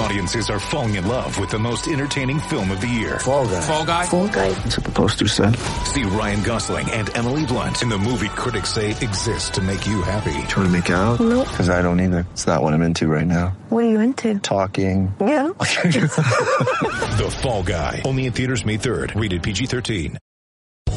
Audiences are falling in love with the most entertaining film of the year. Fall guy. Fall Guy. Fall guy. That's what the poster said. See Ryan Gosling and Emily Blunt in the movie critics say exists to make you happy. Trying to make it out? Nope. Because I don't either. It's not what I'm into right now. What are you into? Talking. Yeah. The Fall Guy. Only in theaters May 3rd. Rated PG-13.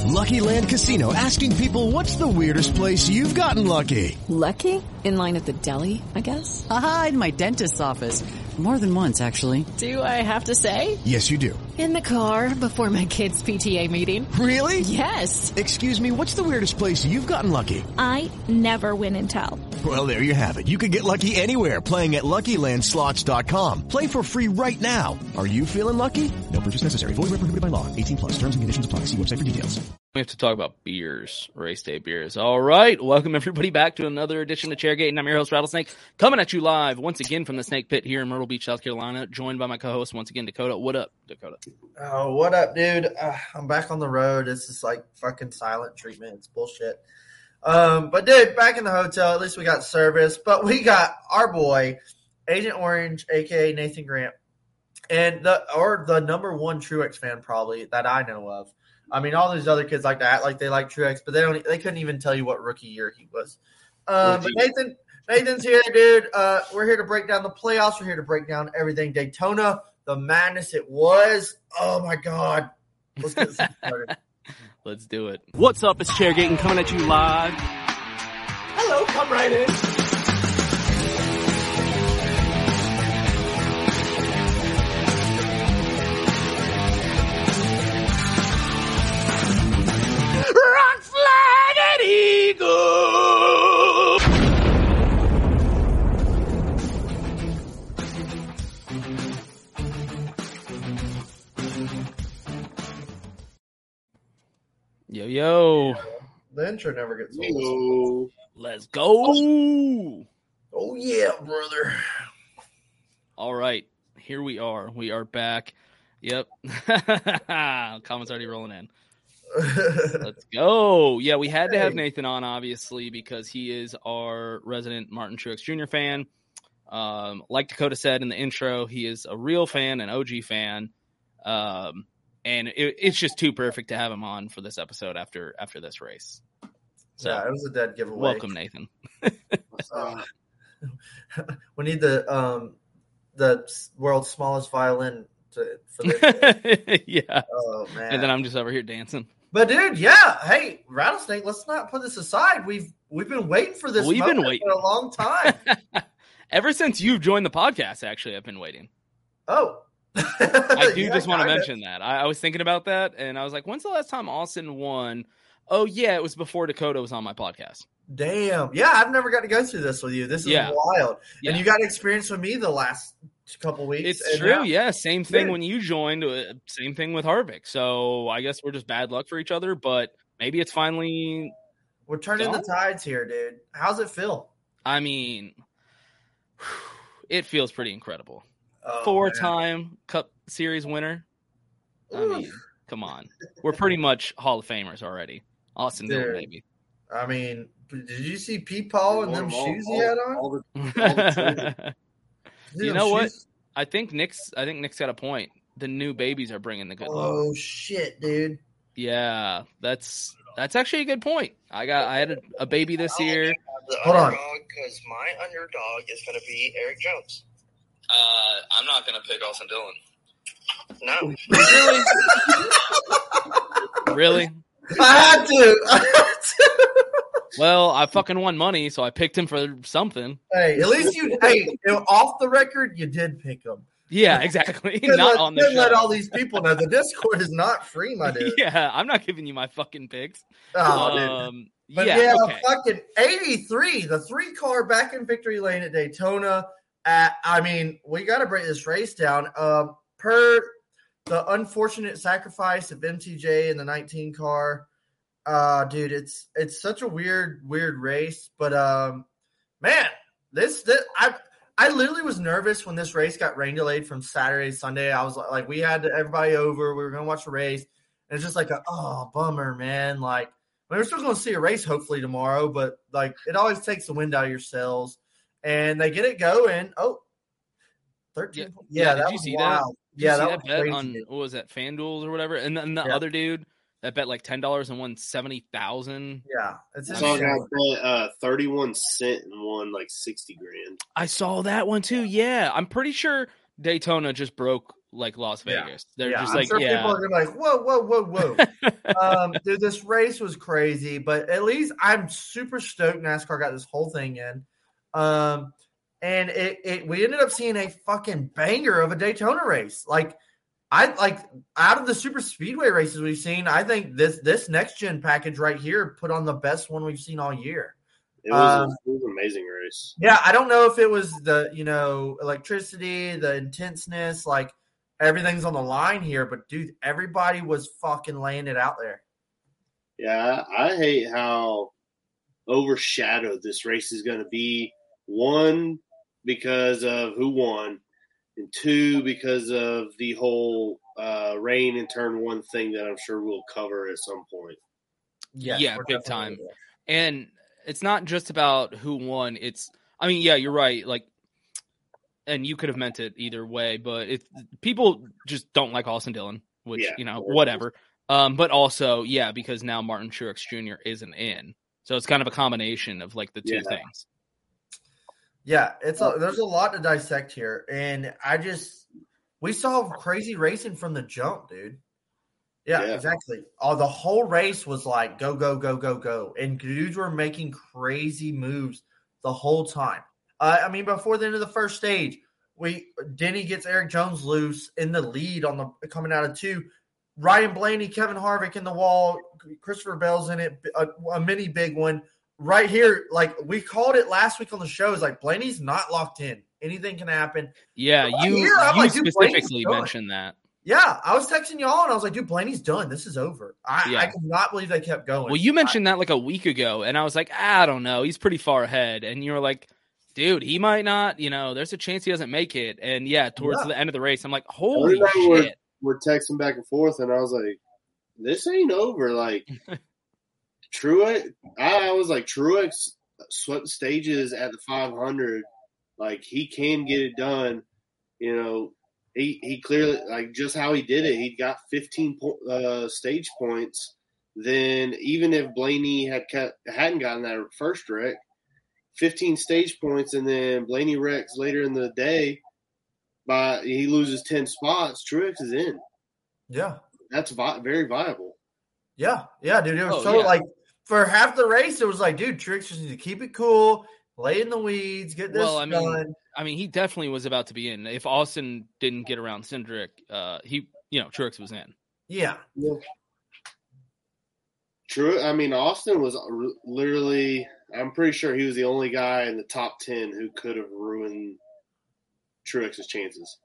Lucky Land Casino asking people what's the weirdest place you've gotten lucky? Lucky? In line at the deli, I guess? Aha, in my dentist's office. More than once, actually. Do I have to say? Yes, you do. In the car before my kids' PTA meeting. Really? Yes. Excuse me, what's the weirdest place you've gotten lucky? I never win and tell. Well, there you have it. You can get lucky anywhere playing at LuckyLandSlots.com. Play for free right now. Are you feeling lucky? No purchase necessary. Void where prohibited by law. 18 plus. Terms and conditions apply. See website for details. We have to talk about beers, race day beers. All right, welcome everybody back to another edition of Chairgate, and I'm your host Rattlesnake, coming at you live once again from the Snake Pit here in Myrtle Beach, South Carolina. Joined by my co-host once again, Dakota. What up, Dakota? Oh, what up, dude? Uh, I'm back on the road. This is like fucking silent treatment. It's bullshit. Um, but dude, back in the hotel. At least we got service. But we got our boy, Agent Orange, aka Nathan Grant, and the or the number one Truex fan probably that I know of. I mean, all these other kids like to act like they like Truex, but they don't. They couldn't even tell you what rookie year he was. Um, but Nathan, Nathan's here, dude. Uh, we're here to break down the playoffs. We're here to break down everything Daytona, the madness it was. Oh my god, let's get started. Let's do it. What's up? It's Chairgate and coming at you live. Hello, come right in. Eagle. Yo yo, The intro never gets old. let's go. Oh yeah, brother. All right, here we are. We are back. Yep, comments already rolling in. Let's go. Yeah, we had to have Nathan on, obviously, because he is our resident Martin Truex Jr. fan. Um, like Dakota said in the intro, he is a real fan, an OG fan. Um, and it, it's just too perfect to have him on for this episode after after this race. So yeah, it was a dead giveaway. welcome, Nathan. Uh, we need the um the world's smallest violin to for this. yeah. oh man. And then I'm just over here dancing. But dude, yeah, hey, rattlesnake, let's not put this aside. We've we've been waiting for this. We've been waiting. for a long time. Ever since you've joined the podcast, actually, I've been waiting. oh, I do Yeah, just want to mention that. I, I was thinking about that, and I was like, "When's the last time Austin won?" Oh yeah, it was before Dakota was on my podcast. Damn, yeah, I've never got to go through this with you. This is Yeah. wild, Yeah. and you got experience with me the last couple weeks. It's and true, now- yeah. Same thing Yeah. when you joined. uh, Same thing with Harvick. So I guess we're just bad luck for each other. But maybe it's finally. We're turning the tides here, dude. How's it feel? I mean, it feels pretty incredible. Oh, man. Four-time Cup Series winner. I mean, come on, we're pretty much Hall of Famers already. Austin Dillon, Dude. baby. I mean, did you see Pete Paul and them shoes he had on? See you them know what? I think Nick's. I think Nick's got a point. The new babies are bringing the good luck. Oh shit, dude! Yeah, that's that's actually a good point. I got. I had a, a baby this year. Hold on. because my underdog is going to be Erik Jones. Uh, I'm not going to pick Austin Dillon. No, really, Really? I had to. I had to. Well, I fucking won money, so I picked him for something. Hey, at least you. hey, you know, off the record, you did pick him. Yeah, exactly. Couldn't let, on the couldn't let all these people know the Discord is not free, my dude. yeah, I'm not giving you my fucking picks. Oh, dude. um, But yeah, yeah, okay. fucking 83, the three car back in victory lane at Daytona. At, I mean, we got to break this race down. Um, per the unfortunate sacrifice of MTJ in the 19 car, uh, dude, it's it's such a weird, weird race. But um, man, this, this I I literally was nervous when this race got rain delayed from Saturday to Sunday. I was like, we had everybody over, we were gonna watch the race, and it's just like a oh bummer, man. Like I mean, we're still going to see a race hopefully tomorrow, but like it always takes the wind out of your sails. And they get it going. Oh, 13. Yeah, Yeah, did that you was see wild. that? Did you Yeah, see that, that, bet crazy. on what was that FanDuels or whatever? And then the Yeah. other dude that bet like ten dollars and won seventy thousand. Yeah, it's I saw a guy bet uh, 31 cent and won like 60 grand. I saw that one too. Yeah, I'm pretty sure Daytona just broke like Las Yeah. Vegas. They're yeah, just I'm like, sure yeah, people are gonna be like, whoa, whoa, whoa, whoa. um, dude, this race was crazy, but at least I'm super stoked NASCAR got this whole thing in. Um, and it, it we ended up seeing a fucking banger of a Daytona race. Like I like out of the super speedway races we've seen, I think this this next gen package right here put on the best one we've seen all year. It was, Um, it was an amazing race. Yeah, I don't know if it was the you know electricity, the intenseness, like everything's on the line here, but dude, everybody was fucking laying it out there. Yeah, I I hate how overshadowed this race is going to be. One, because of who won, and two, because of the whole uh, rain in turn one thing that I'm sure we'll cover at some point. Yes, yeah, big time. And it's not just about who won. It's, I mean, yeah, you're right. Like, and you could have meant it either way, but if people just don't like Austin Dillon, which Yeah. you know, whatever. Um, but also, yeah, because now Martin Truex Jr. isn't in, so it's kind of a combination of like the two Yeah. things. Yeah, it's a, there's a lot to dissect here, and I just we saw crazy racing from the jump, dude. Yeah, Yeah. exactly. Oh, the whole race was like go go go go go, and dudes were making crazy moves the whole time. Uh, I mean, before the end of the first stage, we Denny gets Erik Jones loose in the lead on the coming out of two. Ryan Blaney, Kevin Harvick in the wall, Christopher Bell's in it, a, a mini big one right here. Like we called it last week on the show, is like Blaney's not locked in. Anything can happen. Yeah, Right you here, I'm you like, specifically mentioned that. Yeah, I was texting y'all and I was like, dude, Blaney's done. This is over. I, Yeah. I cannot believe they kept going. Well, you mentioned that like a week ago, and I was like, ah, I don't know, he's pretty far ahead, and you were like, dude, he might not. You know, there's a chance he doesn't make it. And yeah, towards Yeah. the end of the race, I'm like, holy Everybody were, shit. were texting back and forth, and I was like, "This ain't over." Like Truex, I was like, Truex swept stages at the 500. Like he can get it done. You know, he he clearly like just how he did it. He got 15 po- uh, stage points. Then even if Blaney had kept, hadn't gotten that first wreck, 15 stage points, and then Blaney wrecks later in the day. By he loses 10 spots, Truex is in. Yeah. That's vi- very viable. Yeah, yeah, dude. It was Oh, so yeah. like for half the race, it was like, dude, Truex just need to keep it cool, lay in the weeds, get this Well, I mean, done. I mean, he definitely was about to be in. If Austin didn't get around Cindric, uh, he, you know, Truex was in. Yeah, True. I mean, Austin was literally. I'm pretty sure he was the only guy in the top 10 who could have ruined Truex's chances.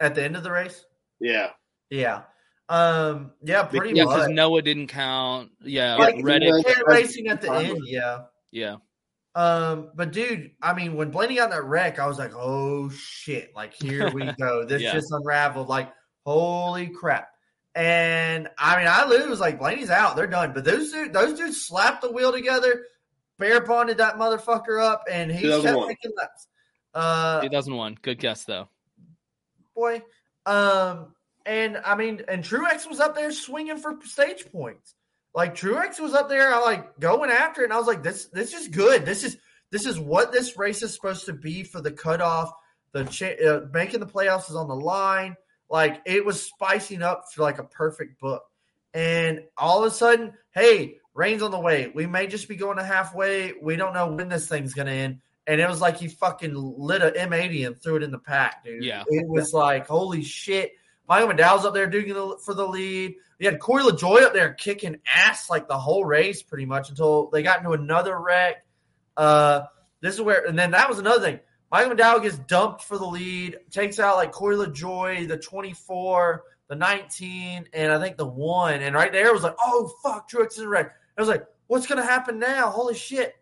at the end of the race. Yeah. Yeah, um, yeah, pretty Yeah, because. Noah didn't count. Yeah, like Reddick. Ken racing at the end. Yeah. Yeah, Um, but dude, I mean, when Blaney got that wreck, I was like, oh shit, like here we go. This Yeah. just unraveled. Like, holy crap. And I mean, I lose. like, Blaney's out, they're done. But those dudes, those dudes slapped the wheel together, bear bonded that motherfucker up, and he kept 2001. making laps. Uh 2001. Good guess though. boy. Um, and I mean, and Truex was up there swinging for stage points. Like Truex was up there, I like going after it, and I was like, this, this is good. This is this is what this race is supposed to be for the cutoff. The cha- uh, making the playoffs is on the line. Like it was spicing up for like a perfect book. And all of a sudden, hey, rain's on the way. We may just be going to halfway. We don't know when this thing's going to end. and it was like he fucking lit a M80 and threw it in the pack, dude. Yeah. it was like holy shit. Michael McDowell's up there doing for the lead. You had Corey LaJoie up there kicking ass like the whole race, pretty much until they got into another wreck. Uh, this is where, and then that was another thing. Michael McDowell gets dumped for the lead, takes out like Corey LaJoie, the 24, the 19, and I think the one. And right there was like, oh, fuck, Truex is wreck. I was like, what's to happen now? Holy shit.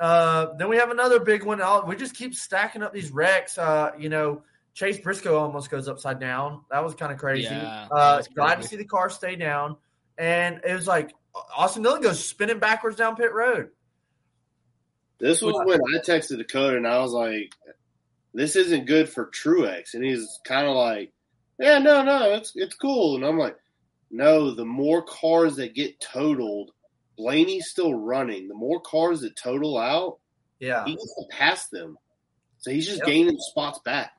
Uh, then we have another big one. We just keep stacking up these wrecks. Uh, you know, Chase Briscoe almost goes upside down. That was kind of crazy. Yeah, uh, that was glad to see the car stay down. And it was like Austin Dillon goes spinning backwards down pit road. This was when I texted Dakota and I was like, "This isn't good for Truex," and he's kind of like, "Yeah, no, no, it's it's cool." And I'm like, "No, the more cars that get totaled, Blaney's still running. The more cars that total out, Yeah. he gets to pass them, so he's just Yep. gaining spots back."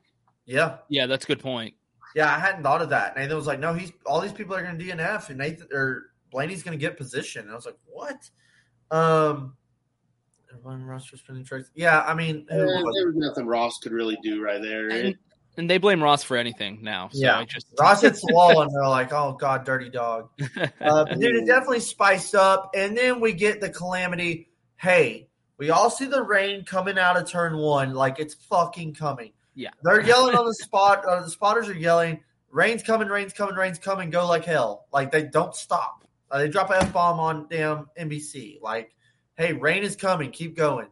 Yeah. Yeah, that's a good point. Yeah, I hadn't thought of that. Nathan was like, "No, he's all these people are going to DNF, and Nathan or Blaney's going to get position." And I was like, "What?" Um, one Ross for spinning Truex. Yeah, I mean, there was was nothing Ross could really do right there. And, and they blame Ross for anything now. So yeah, I just Ross hits the wall, and they're like, "Oh God, dirty dog." Uh, but dude, it definitely spiced up, and then we get the calamity. Hey, we all see the rain coming out of turn one, like it's fucking coming. Yeah. They're yelling on the spot. Uh, the spotters are yelling, "Rain's coming! Rain's coming! Rain's coming! Go like hell!" Like they don't stop. Uh, they drop an f bomb on damn NBC. Like, hey, rain is coming. Keep going.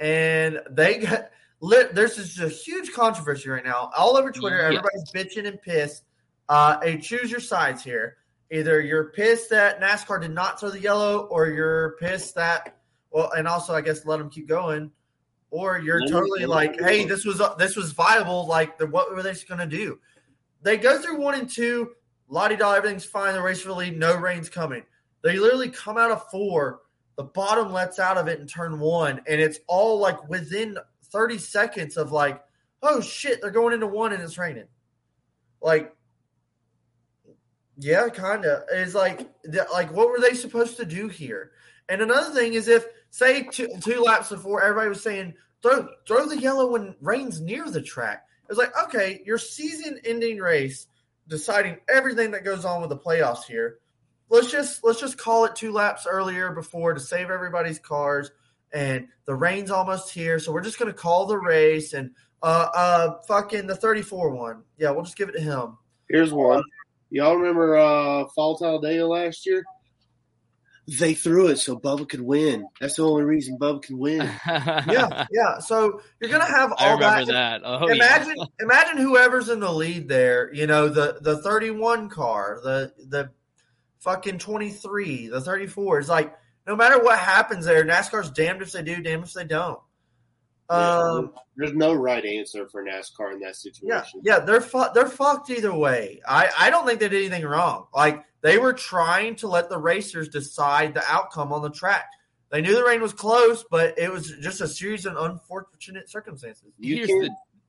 And they got lit. There's just a huge controversy right now all over Twitter. Yes. Everybody's bitching and pissed. Uh, hey, choose your sides here. Either you're pissed that NASCAR did not throw the yellow, or you're pissed that well, and also I guess let them keep going, or you're totally like, hey, this was uh, this was viable. Like, the, what were they going to do? They go through one and two, lottie da, everything's fine. The race for the lead, no rain's coming. They literally come out of four. The bottom lets out of it in turn one, and it's all like within 30 seconds of like, oh shit, they're going into one and it's raining. Like, yeah, kind of. It's like, like what were they supposed to do here? And another thing is, if say two, two laps before, everybody was saying throw throw the yellow when rain's near the track. It's like, okay, your season-ending race, deciding everything that goes on with the playoffs here. Let's just let's just call it two laps earlier before to save everybody's cars. And the rain's almost here, so we're just gonna call the race and uh uh fucking the 34 one. Yeah, we'll just give it to him. Here's one. Y'all remember uh Fall Talladega last year? They threw it so Bubba could win. That's the only reason Bubba can win. yeah, yeah. So you're gonna have I all remember that. that. Oh, imagine, yeah. imagine whoever's in the lead there. You know, the the 31 car, the the fucking 23, the 34. It's like no matter what happens there, NASCAR's damned if they do, damned if they don't. Um, There's no right answer for NASCAR in that yeah, situation. yeah, they're fu- they're fucked either way. I I don't think they did anything wrong. Like they were trying to let the racers decide the outcome on the track. They knew the rain was close, but it was just a series of unfortunate circumstances. You here's can't-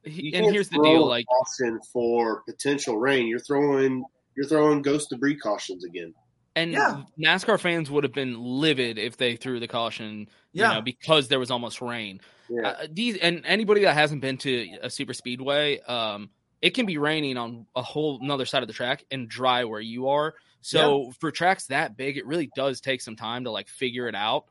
the You and can't here's the throw deal. Like caution for potential rain. You're throwing you're throwing ghost debris cautions again. And Yeah. NASCAR fans would have been livid if they threw the caution, Yeah. you know, because there was almost rain. Yeah. Uh, these and anybody that hasn't been to a super speedway, um, it can be raining on a whole another side of the track and dry where you are. So for tracks that big, it really does take some time to like figure it out.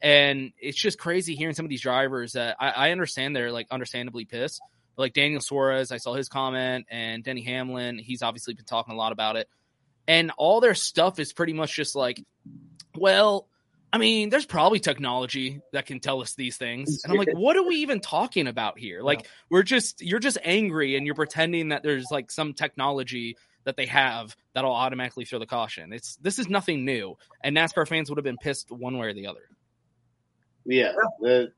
And it's just crazy hearing some of these drivers that I, I understand they're like understandably pissed. Like Daniel Suarez, I saw his comment, and Denny Hamlin, he's obviously been talking a lot about it. And all their stuff is pretty much just like, well, I mean, there's probably technology that can tell us these things. And I'm like, what are we even talking about here? Like, we're just, you're just angry and you're pretending that there's like some technology that they have that'll automatically throw the caution. It's, this is nothing new. And NASCAR fans would have been pissed one way or the other. Yeah. the-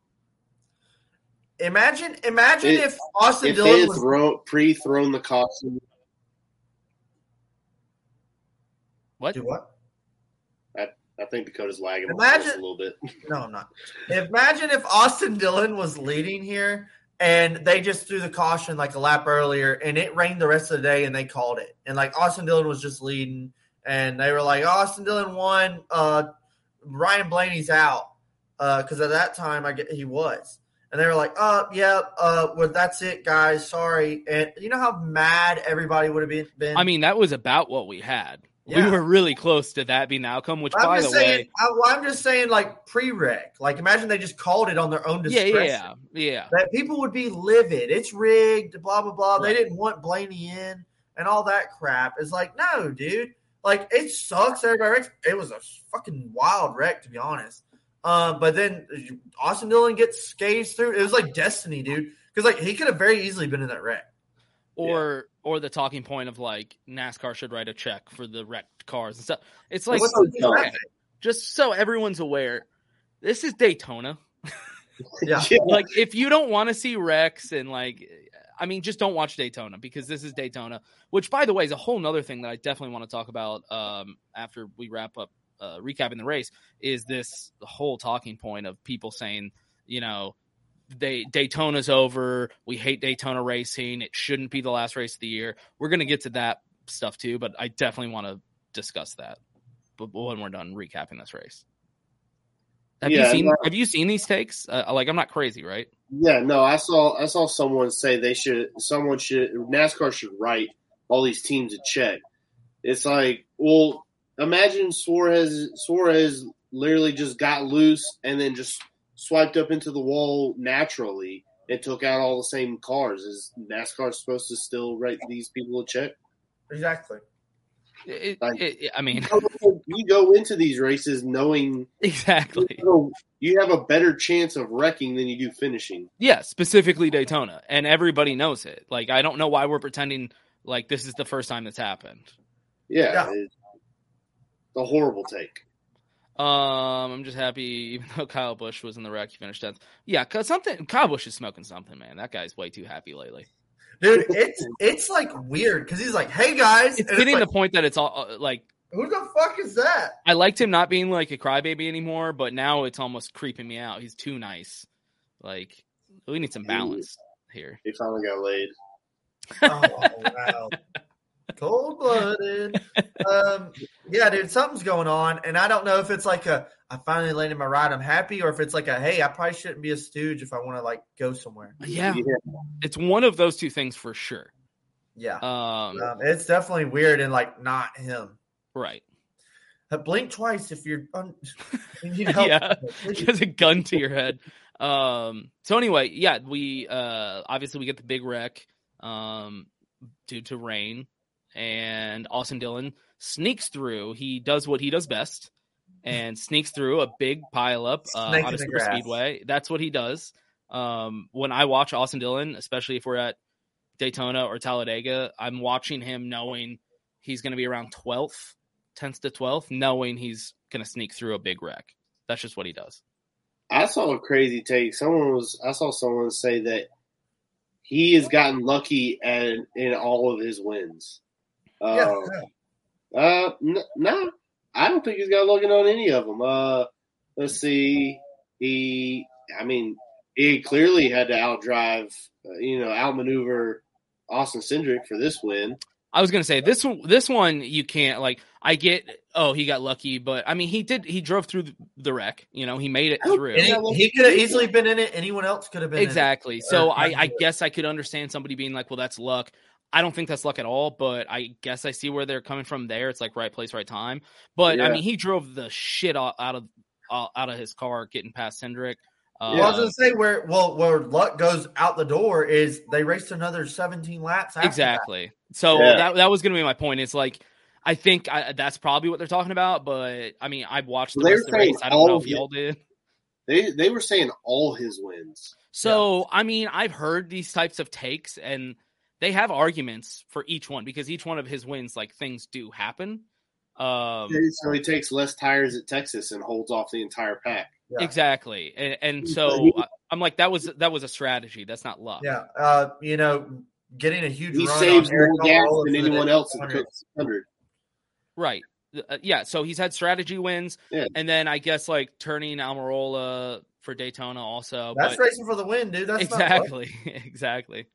Imagine, imagine It- if Austin if they Dillon had was throw, pre-thrown the caution, What? do what? I, I think Dakota's lagging Imagine- a little bit. No, I'm not. Imagine if Austin Dillon was leading here and they just threw the caution like a lap earlier and it rained the rest of the day and they called it. And like Austin Dillon was just leading and they were like, Austin Dillon won. Uh, Ryan Blaney's out because at that time I get he was. and they were like, "Oh, yeah, uh, well, that's it, guys. Sorry." And you know how mad everybody would have been? I mean, that was about what we had. Yeah. We were really close to that being the outcome. Which, I'm by the saying. way, I, I'm just saying, like pre-rec. Like, imagine they just called it on their own yeah, discretion. yeah, yeah. That people would be livid. It's rigged. Blah blah blah. They didn't want Blaney in and all that crap. It's like, no, dude. Like, it sucks. Everybody, it was a fucking wild wreck, to be honest. Um, but then Austin Dillon gets scathed through. It was like destiny, dude. Because like he could have very easily been in that wreck. Or or the talking point of like NASCAR should write a check for the wrecked cars and stuff. It's like What's so dumb? okay, just so everyone's aware, this is Daytona. Yeah. like if you don't want to see wrecks and like I mean just don't watch Daytona because this is Daytona, which by the way is a whole nother thing that I definitely want to talk about um after we wrap up uh recapping the race is this whole talking point of people saying, you know, they Daytona's over, we hate Daytona racing, it shouldn't be the last race of the year. We're going to get to that stuff too, but I definitely want to discuss that but when we're done recapping this race. Have Yeah, you seen no. have you seen these takes? Uh, like I'm not crazy, right? Yeah, no, I saw I saw someone say they should someone should NASCAR should write all these teams a check. It's like, well, imagine Suarez Suarez literally just got loose and then just swiped up into the wall naturally and took out all the same cars. Is NASCAR supposed to still write these people a check? Exactly. It, Like- it- it- I mean, You go into these races knowing exactly. you, know, you have a better chance of wrecking than you do finishing. Yeah, specifically Daytona, and everybody knows it. Like I don't know why we're pretending like this is the first time that's happened. Yeah, Yeah. It's a horrible take. Um, I'm just happy, even though Kyle Busch was in the wreck, he finished tenth. Yeah, cause something Kyle Busch is smoking something, man. That guy's way too happy lately. Dude, it's it's like weird because he's like, "Hey guys," It's and getting like, the point that it's all uh, like who the fuck is that? I liked him not being like a crybaby anymore, but now it's almost creeping me out. He's too nice. Like we need some balance here. He finally got laid. Oh wow, cold blooded. Um, yeah, dude, something's going on, and I don't know if it's like a I finally landed my ride, I'm happy, or if it's like a hey, I probably shouldn't be a stooge if I want to like go somewhere. Yeah, it's one of those two things for sure. Yeah, Um, um, it's definitely weird and like not him. right. Uh, blink twice if you're un- you need help. yeah, Please. just a gun to your head. Um. So anyway, yeah, we uh obviously we get the big wreck um due to rain, and Austin Dillon sneaks through. He does what he does best, and sneaks through a big pileup uh, on a super grass. speedway. That's what he does. Um, when I watch Austin Dillon, especially if we're at Daytona or Talladega, I'm watching him knowing he's going to be around 12th, 10th to 12th, knowing he's going to sneak through a big wreck. That's just what he does. I saw a crazy take. Someone was I saw someone say that he has gotten lucky and in all of his wins. Yeah, Uh, uh, nah, I don't think he's got lucky on any of them. Uh, let's see. He, I mean, he clearly had to outdrive, uh, you know, outmaneuver Austin Cindric for this win. I was gonna say this one. This one you can't like. I get. Oh, he got lucky, but I mean, he did. He drove through the, the wreck. You know, he made it through. And he, he could have easily been in it. Anyone else could have been in it. Exactly. So Or- I, I guess I could understand somebody being like, "Well, that's luck." I don't think that's luck at all, but I guess I see where they're coming from. There, it's like right place, right time. But I mean, he drove the shit out out of uh, out of his car, getting past Hendrick. Uh, Well, I was gonna say where well where luck goes out the door is they raced another 17 laps. After that. exactly. So Yeah. that that was going to be my point. It's like I think I, that's probably what they're talking about. But I mean, I've watched the rest of the race. I don't know if y'all did. They they were saying all his wins. So I mean, I've heard these types of takes, and they have arguments for each one because each one of his wins, like things do happen. Um, so he takes less tires at Texas and holds off the entire pack. Yeah. exactly, and, and so I- I'm like, that was that was a strategy. That's not luck. Yeah, uh, you know, getting a huge He run saves on Aric more gas Almirola than anyone else in the 100. Right. Uh, yeah. So he's had strategy wins, Yeah. and then I guess like turning Almirola for Daytona also. That's but racing for the win, dude. That's not exactly, exactly.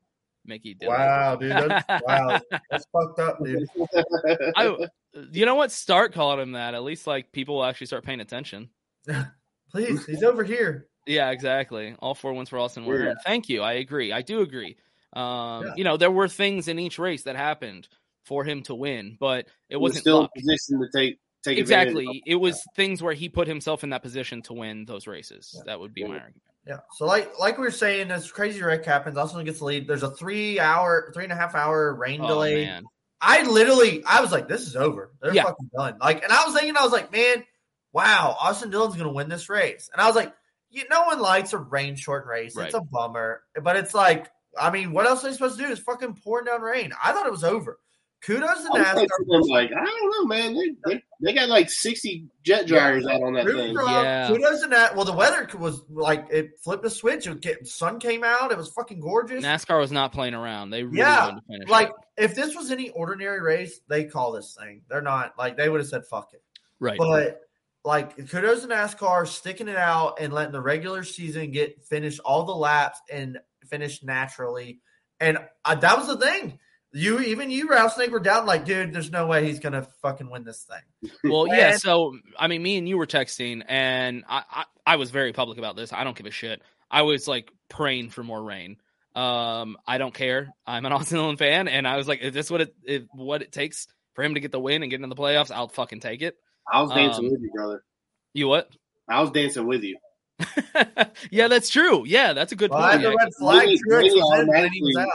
Mickey did. Wow, dude. That's, wow, that's fucked up, dude. I, you know what? Start calling him that. At least like people will actually start paying attention. Please, he's over here. Yeah, exactly. All four wins for Austin were Yeah. earned. Thank you. I agree. I do agree. Um, Yeah. You know, there were things in each race that happened for him to win, but it He was wasn't still luck. in position to take take exactly. It was things where he put himself in that position to win those races. That would be my argument. Yeah. So like like we were saying, this crazy wreck happens. Austin gets the lead. There's a three hour, three and a half hour rain Oh, delay. man. I literally, I was like, this is over. They're Yeah. fucking done. Like, and I was thinking, I was like, man, wow, Austin Dillon's gonna win this race. And I was like, you, no one likes a rain short race. Right. It's a bummer, but it's like, I mean, what else are they supposed to do? It's fucking pouring down rain. I thought it was over. Kudos to I NASCAR. like, I'm like, I don't know, man. They, they, they got like 60 jet dryers out on that Kudos thing. to- Kudos to that. Well, the weather was like it flipped a switch. It get, sun came out. It was fucking gorgeous. NASCAR was not playing around. They really yeah, wanted to finish. like it. if this was any ordinary race, they call this thing. They're not like they would have said fuck it. right. But like kudos to NASCAR sticking it out and letting the regular season get finish all the laps and finish naturally. And uh, that was the thing. You even you Rattlesnake were down like, dude, there's no way he's gonna fucking win this thing. Well, yeah. So, I mean, me and you were texting, and I, I, I was very public about this. I don't give a shit. I was like praying for more rain. Um, I don't care. I'm an Austin Dillon fan, and I was like, "Is this what it if, what it takes for him to get the win and get into the playoffs? I'll fucking take it." I was dancing Um, with you, brother. You what? I was dancing with you. Yeah, that's true. Yeah, that's a good Well, I had point. the red flag. Blaney- Truex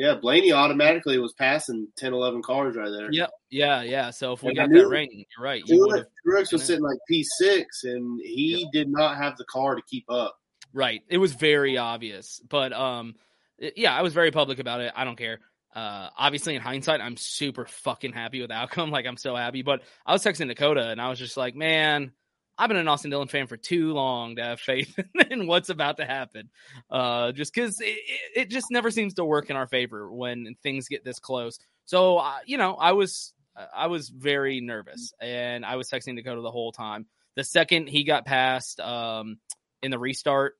Blaney was in, Blaney automatically- was out. Yeah, Blaney automatically was passing 10, 11 cars right there. Yep. Yeah, yeah. So if we And got knew- that rain, you're right. You Truex, was sitting like P6, and he did not have the car to keep up. Right. It was very obvious. But um yeah, I was very public about it. I don't care. Uh obviously in hindsight, I'm super fucking happy with the outcome. Like I'm so happy. But I was texting Dakota and I was just like, man, I've been an Austin Dillon fan for too long to have faith in what's about to happen. Uh just because it, it, just never seems to work in our favor when things get this close. So uh, you know, I was I was very nervous and I was texting Dakota the whole time. The second he got past um in the restart,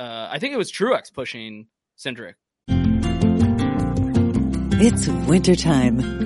uh, I think it was Truex pushing Cindric. It's wintertime.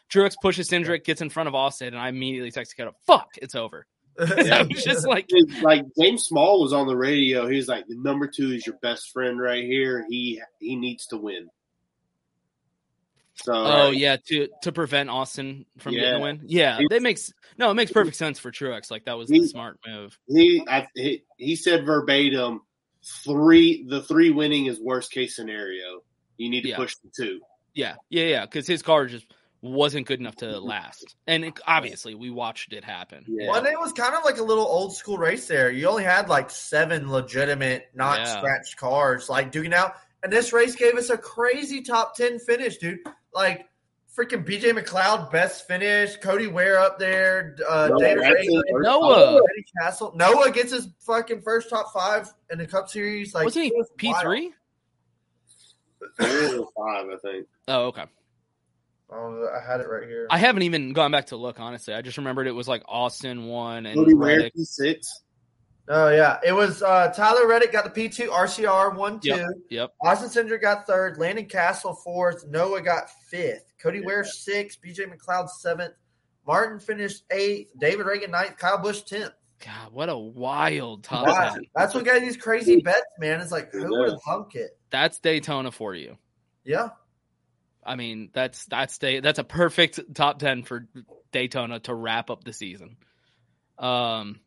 Truex pushes Cindric, gets in front of Austin, and I immediately text Dakota, "Fuck, it's over." I was just like, like James Small was on the radio. He was like, "The number two is your best friend right here. He he needs to win." So, "Oh yeah," to to prevent Austin from getting Yeah. the win. Yeah, He- that makes no, it makes perfect sense for Truex. Like that was the smart move. he, I, he he said verbatim, three the three winning is worst case scenario. You need to Yeah. push the two. Yeah, yeah, yeah. Because his car just wasn't good enough to last, and it, obviously we watched it happen. Well, and it was kind of like a little old school race there. You only had like seven legitimate, not Yeah. scratched cars, like duking out. And this race gave us a crazy top 10 finish, dude. Like, freaking BJ McLeod, best finish. Cody Ware up there. Uh, Noah David Gragson, Noah. Eddie Castle. Noah gets his fucking first top five in the Cup Series. Like, Wasn't he it was P wild. three? Four five, I think. Oh, okay. I had it right here. I haven't even gone back to look. Honestly, I just remembered it was like Austin one and Cody Ware Reddick. P six. Oh yeah, it was uh, Tyler Reddick got the P two, RCR one two. Yep, yep. Austin Cindric got third, Landon Cassill fourth, Noah got fifth, Cody Ware sixth, BJ McLeod seventh, Martin finished eighth, David Ragan ninth, Kyle Busch tenth. God, what a wild top Wow. ten. That's what got these crazy bets, man. It's like who would have thunk it? That's Daytona for you. Yeah, I mean, that's that's day that's a perfect top ten for Daytona to wrap up the season. Um,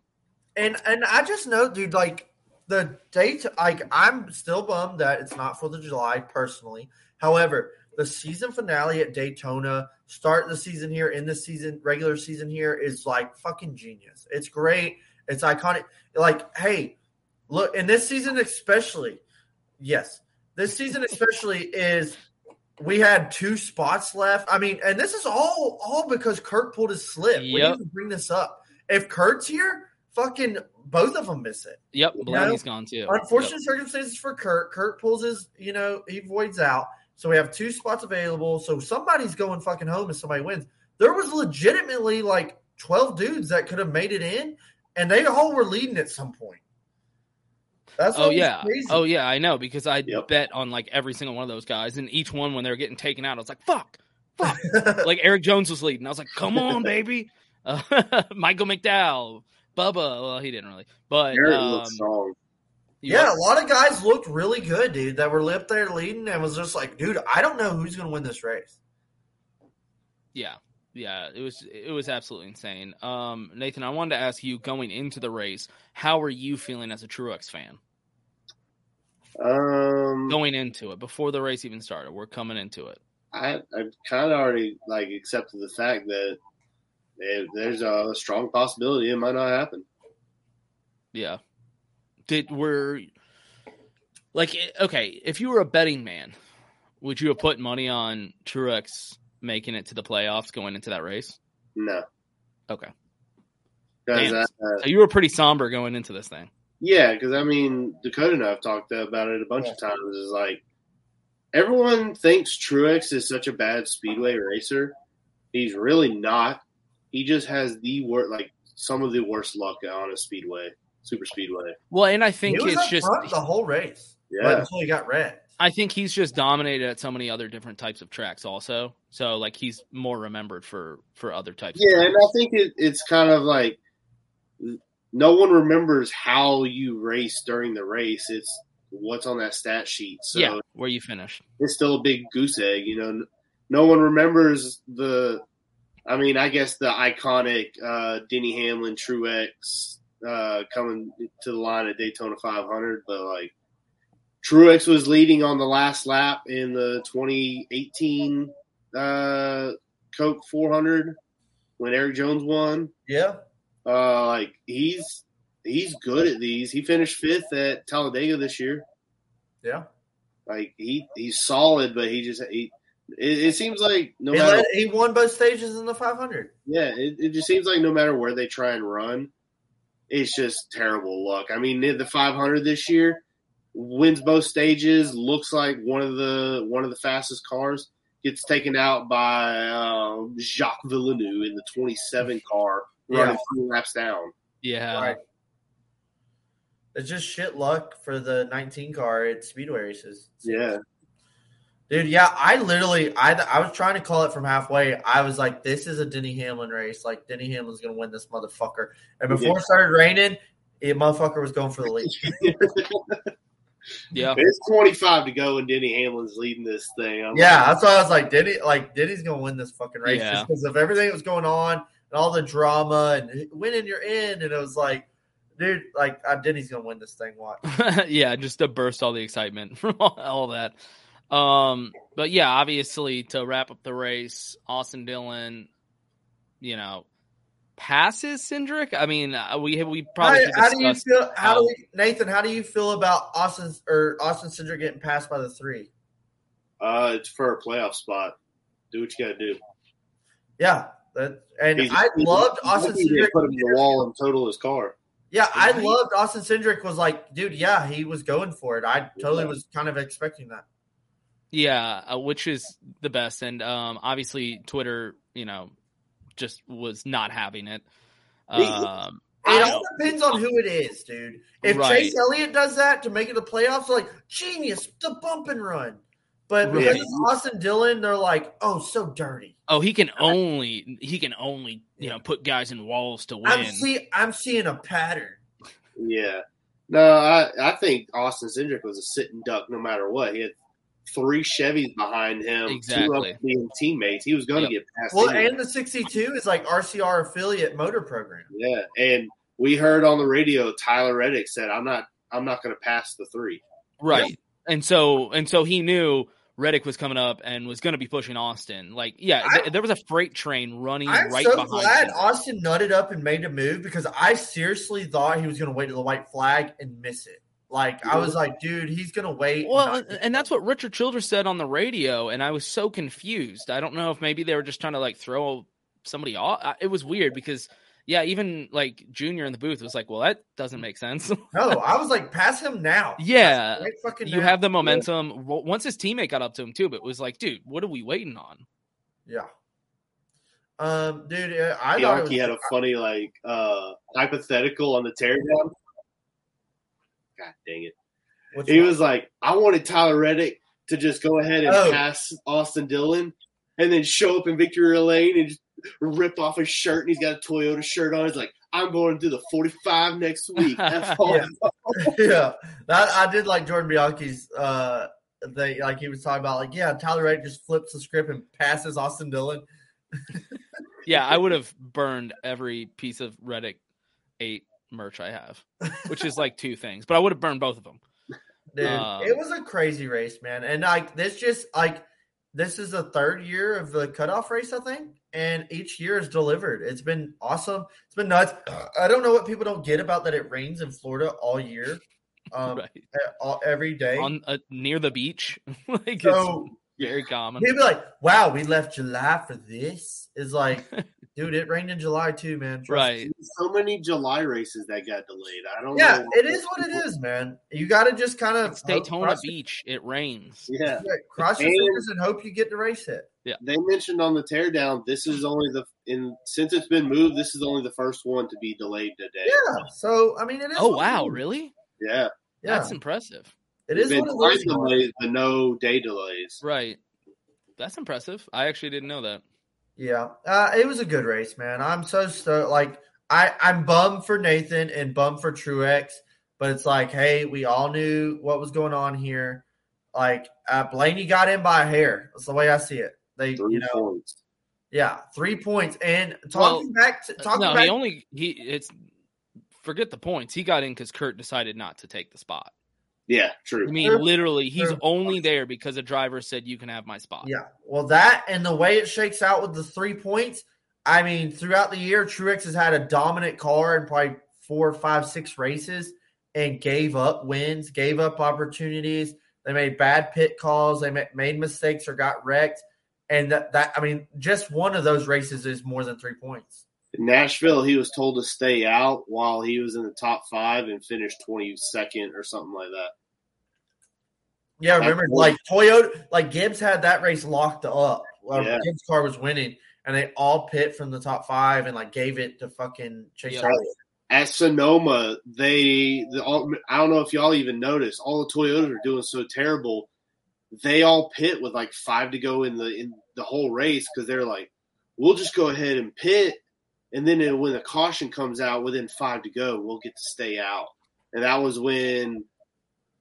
and and I just know, dude, like the date, like I'm still bummed that it's not Fourth of July personally. However, the season finale at Daytona, start the season here, in the season, regular season here is like fucking genius. It's great. It's iconic. Like, hey, look, in this season especially, yes, this season especially is we had two spots left. I mean, and this is all all because Kurt pulled his slip. We Yep. need to bring this up. If Kurt's here, fucking both of them miss it. Yep, You Blaney's know? gone too. Unfortunate circumstances for Kurt. Kurt pulls his, you know, he voids out. So we have two spots available. So somebody's going fucking home if somebody wins. There was legitimately like 12 dudes that could have made it in, and they all were leading at some point. That's oh yeah, crazy. oh yeah, I know because I bet on like every single one of those guys, and each one when they were getting taken out, I was like, "Fuck, fuck!" like Erik Jones was leading, I was like, "Come on, baby!" Uh, Michael McDowell, Bubba. Well, he didn't really, but um. Yeah, a lot of guys looked really good, dude, that were up there leading and was just like, dude, I don't know who's going to win this race. Yeah, yeah, it was it was absolutely insane. Um, Nathan, I wanted to ask you going into the race, how were you feeling as a Truex fan Um, going into it before the race even started? We're coming into it. I I kind of already like accepted the fact that if there's a strong possibility it might not happen. Yeah. Did were like eh, okay, if you were a betting man, would you have put money on Truex making it to the playoffs going into that race? No, Okay. Damn. uh, so you were pretty somber going into this thing. Yeah, because I mean, Dakota and I have talked about it a bunch of times. Is like everyone thinks Truex is such a bad speedway racer. He's really not. He just has the worst, like some of the worst luck on a speedway, super speedway. Well, and I think he was it's up just front the whole race. Yeah. But until he got red. I think he's just dominated at so many other different types of tracks also. So like he's more remembered for for other types Yeah, of and I think it, it's kind of like no one remembers how you race during the race. It's what's on that stat sheet. So yeah, where you finished. it's still a big goose egg. You know, no one remembers the. I mean, I guess the iconic uh, Denny Hamlin Truex uh, coming to the line at Daytona 500, but like Truex was leading on the last lap in the 2018 uh, Coke 400 when Erik Jones won. Yeah. Uh, like he's he's good at these. He finished fifth at Talladega this year. Yeah. Like he he's solid, but he just he. It, it seems like no he, matter led- he won both stages in the 500. yeah, it, it just seems like no matter where they try and run, it's just terrible luck. I mean, the 500 this year wins both stages. Looks like one of the one of the fastest cars gets taken out by um, Jacques Villeneuve in the 27 car running Yeah. three laps down. Yeah. Right. It's just shit luck for the 19 car at speedway races. Yeah. Dude, yeah, I literally, I, I was trying to call it from halfway. I was like, this is a Denny Hamlin race. Like, Denny Hamlin's going to win this motherfucker. And before Yeah. it started raining, it motherfucker was going for the lead. Yeah. It's 25 to go, and Denny Hamlin's leading this thing. I'm yeah, like, that's why I was like, Denny, like, Denny's going to win this fucking race Yeah. just because of everything that was going on and all the drama and winning you're in. And it was like, dude, like, uh, Denny's going to win this thing. Watch. yeah, just to burst all the excitement from all, all that. Um, but yeah, obviously to wrap up the race, Austin Dillon, you know, passes Cindric. I mean, uh, we we probably how, how do you feel? How how- do we, Nathan? How do you feel about Austin or Austin Cindric getting passed by the three? uh, it's for a playoff spot. Do what you got to do. Yeah, that, and He's- I he's- loved he's Austin lucky Cindric. Put him in the wall and total his car. Yeah, I Right? loved Austin Cindric. Was like, dude, yeah, he was going for it. I totally Yeah. was kind of expecting that. Yeah, uh, which is the best, and um, obviously Twitter, you know, just was not having it. Um, It all depends on who it is, dude. If Right. Chase Elliott does that to make it the playoffs, they're like genius, the bump and run. But because Right. it's Austin Dillon, they're like, oh, so dirty. Oh, he can only he can only you know put guys in walls to win. I'm see, I'm seeing a pattern. Yeah. No, I, I think Austin Cindric was a sitting duck no matter what. He had three Chevys behind him, two of them being teammates. He was going to Yep. get past Well, anyway. and the 62 is like RCR affiliate motor program. Yeah, and we heard on the radio Tyler Reddick said, "I'm not, I'm not going to pass the three. Right. And so and so he knew Reddick was coming up and was going to be pushing Austin. Like, yeah, th- there was a freight train running. I'm right so behind glad him. Austin nutted up and made a move because I seriously thought he was going to wait to the white flag and miss it. Like I was like, dude, he's going to wait. Well, and- and that's what Richard Childress said on the radio, and I was so confused. I don't know if maybe they were just trying to like throw somebody off. It was weird because, yeah, even like Junior in the booth was like, "Well, that doesn't make sense." no, I was like, pass him now. yeah, him right fucking you now. have the momentum. W- Once his teammate got up to him too, but it was like, dude, what are we waiting on? Yeah. Um, dude, uh, I thought it was, had a funny like uh hypothetical on the teardown. God dang it. Which he one? was like, I wanted Tyler Reddick to just go ahead and Oh. pass Austin Dillon and then show up in Victory Lane and just rip off his shirt and he's got a Toyota shirt on. He's like, I'm going to do the 45 next week. Yeah, yeah. That I did like Jordan Bianchi's. Uh, they like he was talking about like yeah, Tyler Wright just flips the script and passes Austin Dillon. Yeah, I would have burned every piece of Reddick eight merch I have, which is like two things, but I would have burned both of them. Dude, Um, it was a crazy race, man. And like this, just like this is the third year of the cutoff race, I think, and each year is delivered. It's been awesome. It's been nuts. I don't know what people don't get about that it rains in Florida all year, um, Right. all, every day. on uh, near the beach. like So- it's very common. Be like, "Wow, we left July for this." Is like, dude, it rained in July too, man. Trust Right. me. So many July races that got delayed. I don't know. Yeah, know. it is what it is, man. You got to just kind of It's Daytona Beach. It rains. Yeah. yeah cross your And- fingers and hope you get to race it. Yeah. They mentioned on the teardown, this is only the in since it's been moved, this is only the first one to be delayed today. Yeah. So I mean, it is. Oh what wow, is. really? Yeah. Yeah. That's impressive. It is Been what it is. time delays, but no day delays. Right. That's impressive. I actually didn't know that. Yeah, uh, it was a good race, man. I'm so stoked. Like I, I'm bummed for Nathan and bummed for Truex, but it's like, hey, we all knew what was going on here. Like uh, Blaney got in by a hair. That's the way I see it. They, Three you know, points. yeah, three points. And talking back, to, talking no, back, he only he it's forget the points. He got in because Kurt decided not to take the spot. Yeah, true. I mean, True. literally, he's True. only there because a driver said you can have my spot. Yeah. Well, that and the way it shakes out with the three points, I mean, throughout the year, Truex has had a dominant car in probably four, five, six races and gave up wins, gave up opportunities. They made bad pit calls. They made mistakes or got wrecked. And that, that, I mean, just one of those races is more than three points. In Nashville, he was told to stay out while he was in the top five and finished twenty second or something like that. Yeah, That remember, like Toyota, like Gibbs had that race locked up. Yeah. Gibbs' car was winning, and they all pit from the top five and like gave it to fucking Chase Yeah. Elliott. At Sonoma, they the, all, I don't know if y'all even noticed, all the Toyotas are doing so terrible. They all pit with like five to go in the in the whole race because they're like, we'll just go ahead and pit, and then when the caution comes out within five to go, we'll get to stay out. And that was when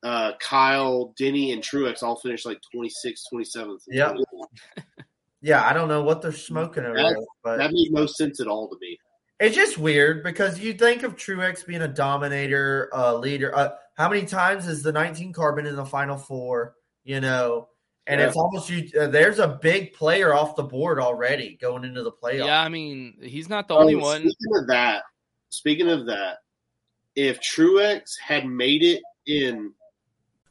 uh, Kyle, Denny, and Truex all finished like 26th, 27th. and Yep. Yeah, I don't know what they're smoking over there, but that made no sense at all to me. it's just weird because you think of Truex being a dominator, uh, leader. Uh, how many times is the 19 carbon in the final four? You know, and Yeah. it's almost you. Uh, there's a big player off the board already going into the playoff. Yeah, I mean, he's not the only one. Speaking of that, speaking of that, if Truex had made it in,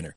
winner.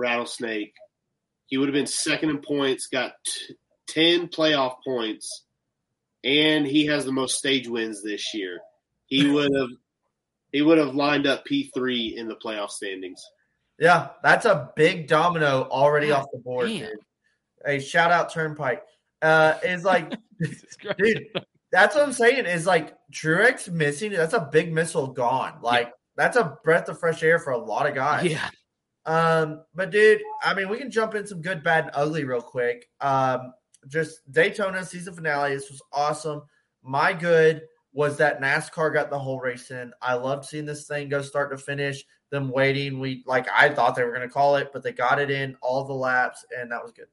Rattlesnake. He would have been second in points, got t- 10 playoff points, and he has the most stage wins this year. He would have he would have lined up P3 in the playoff standings. Yeah, that's a big domino already God off the board, damn. dude. Hey, shout out Turnpike. Uh, is like, dude, that's what I'm saying. Is like Truex missing. That's a big missile gone. Like that's a breath of fresh air for a lot of guys. Yeah. Um, but dude, I mean, we can jump in some good, bad, and ugly real quick. Um, just Daytona season finale. This was awesome. My good was that NASCAR got the whole race in. I loved seeing this thing go start to finish. Them waiting. We like I thought they were going to call it, but they got it in all the laps, and that was good.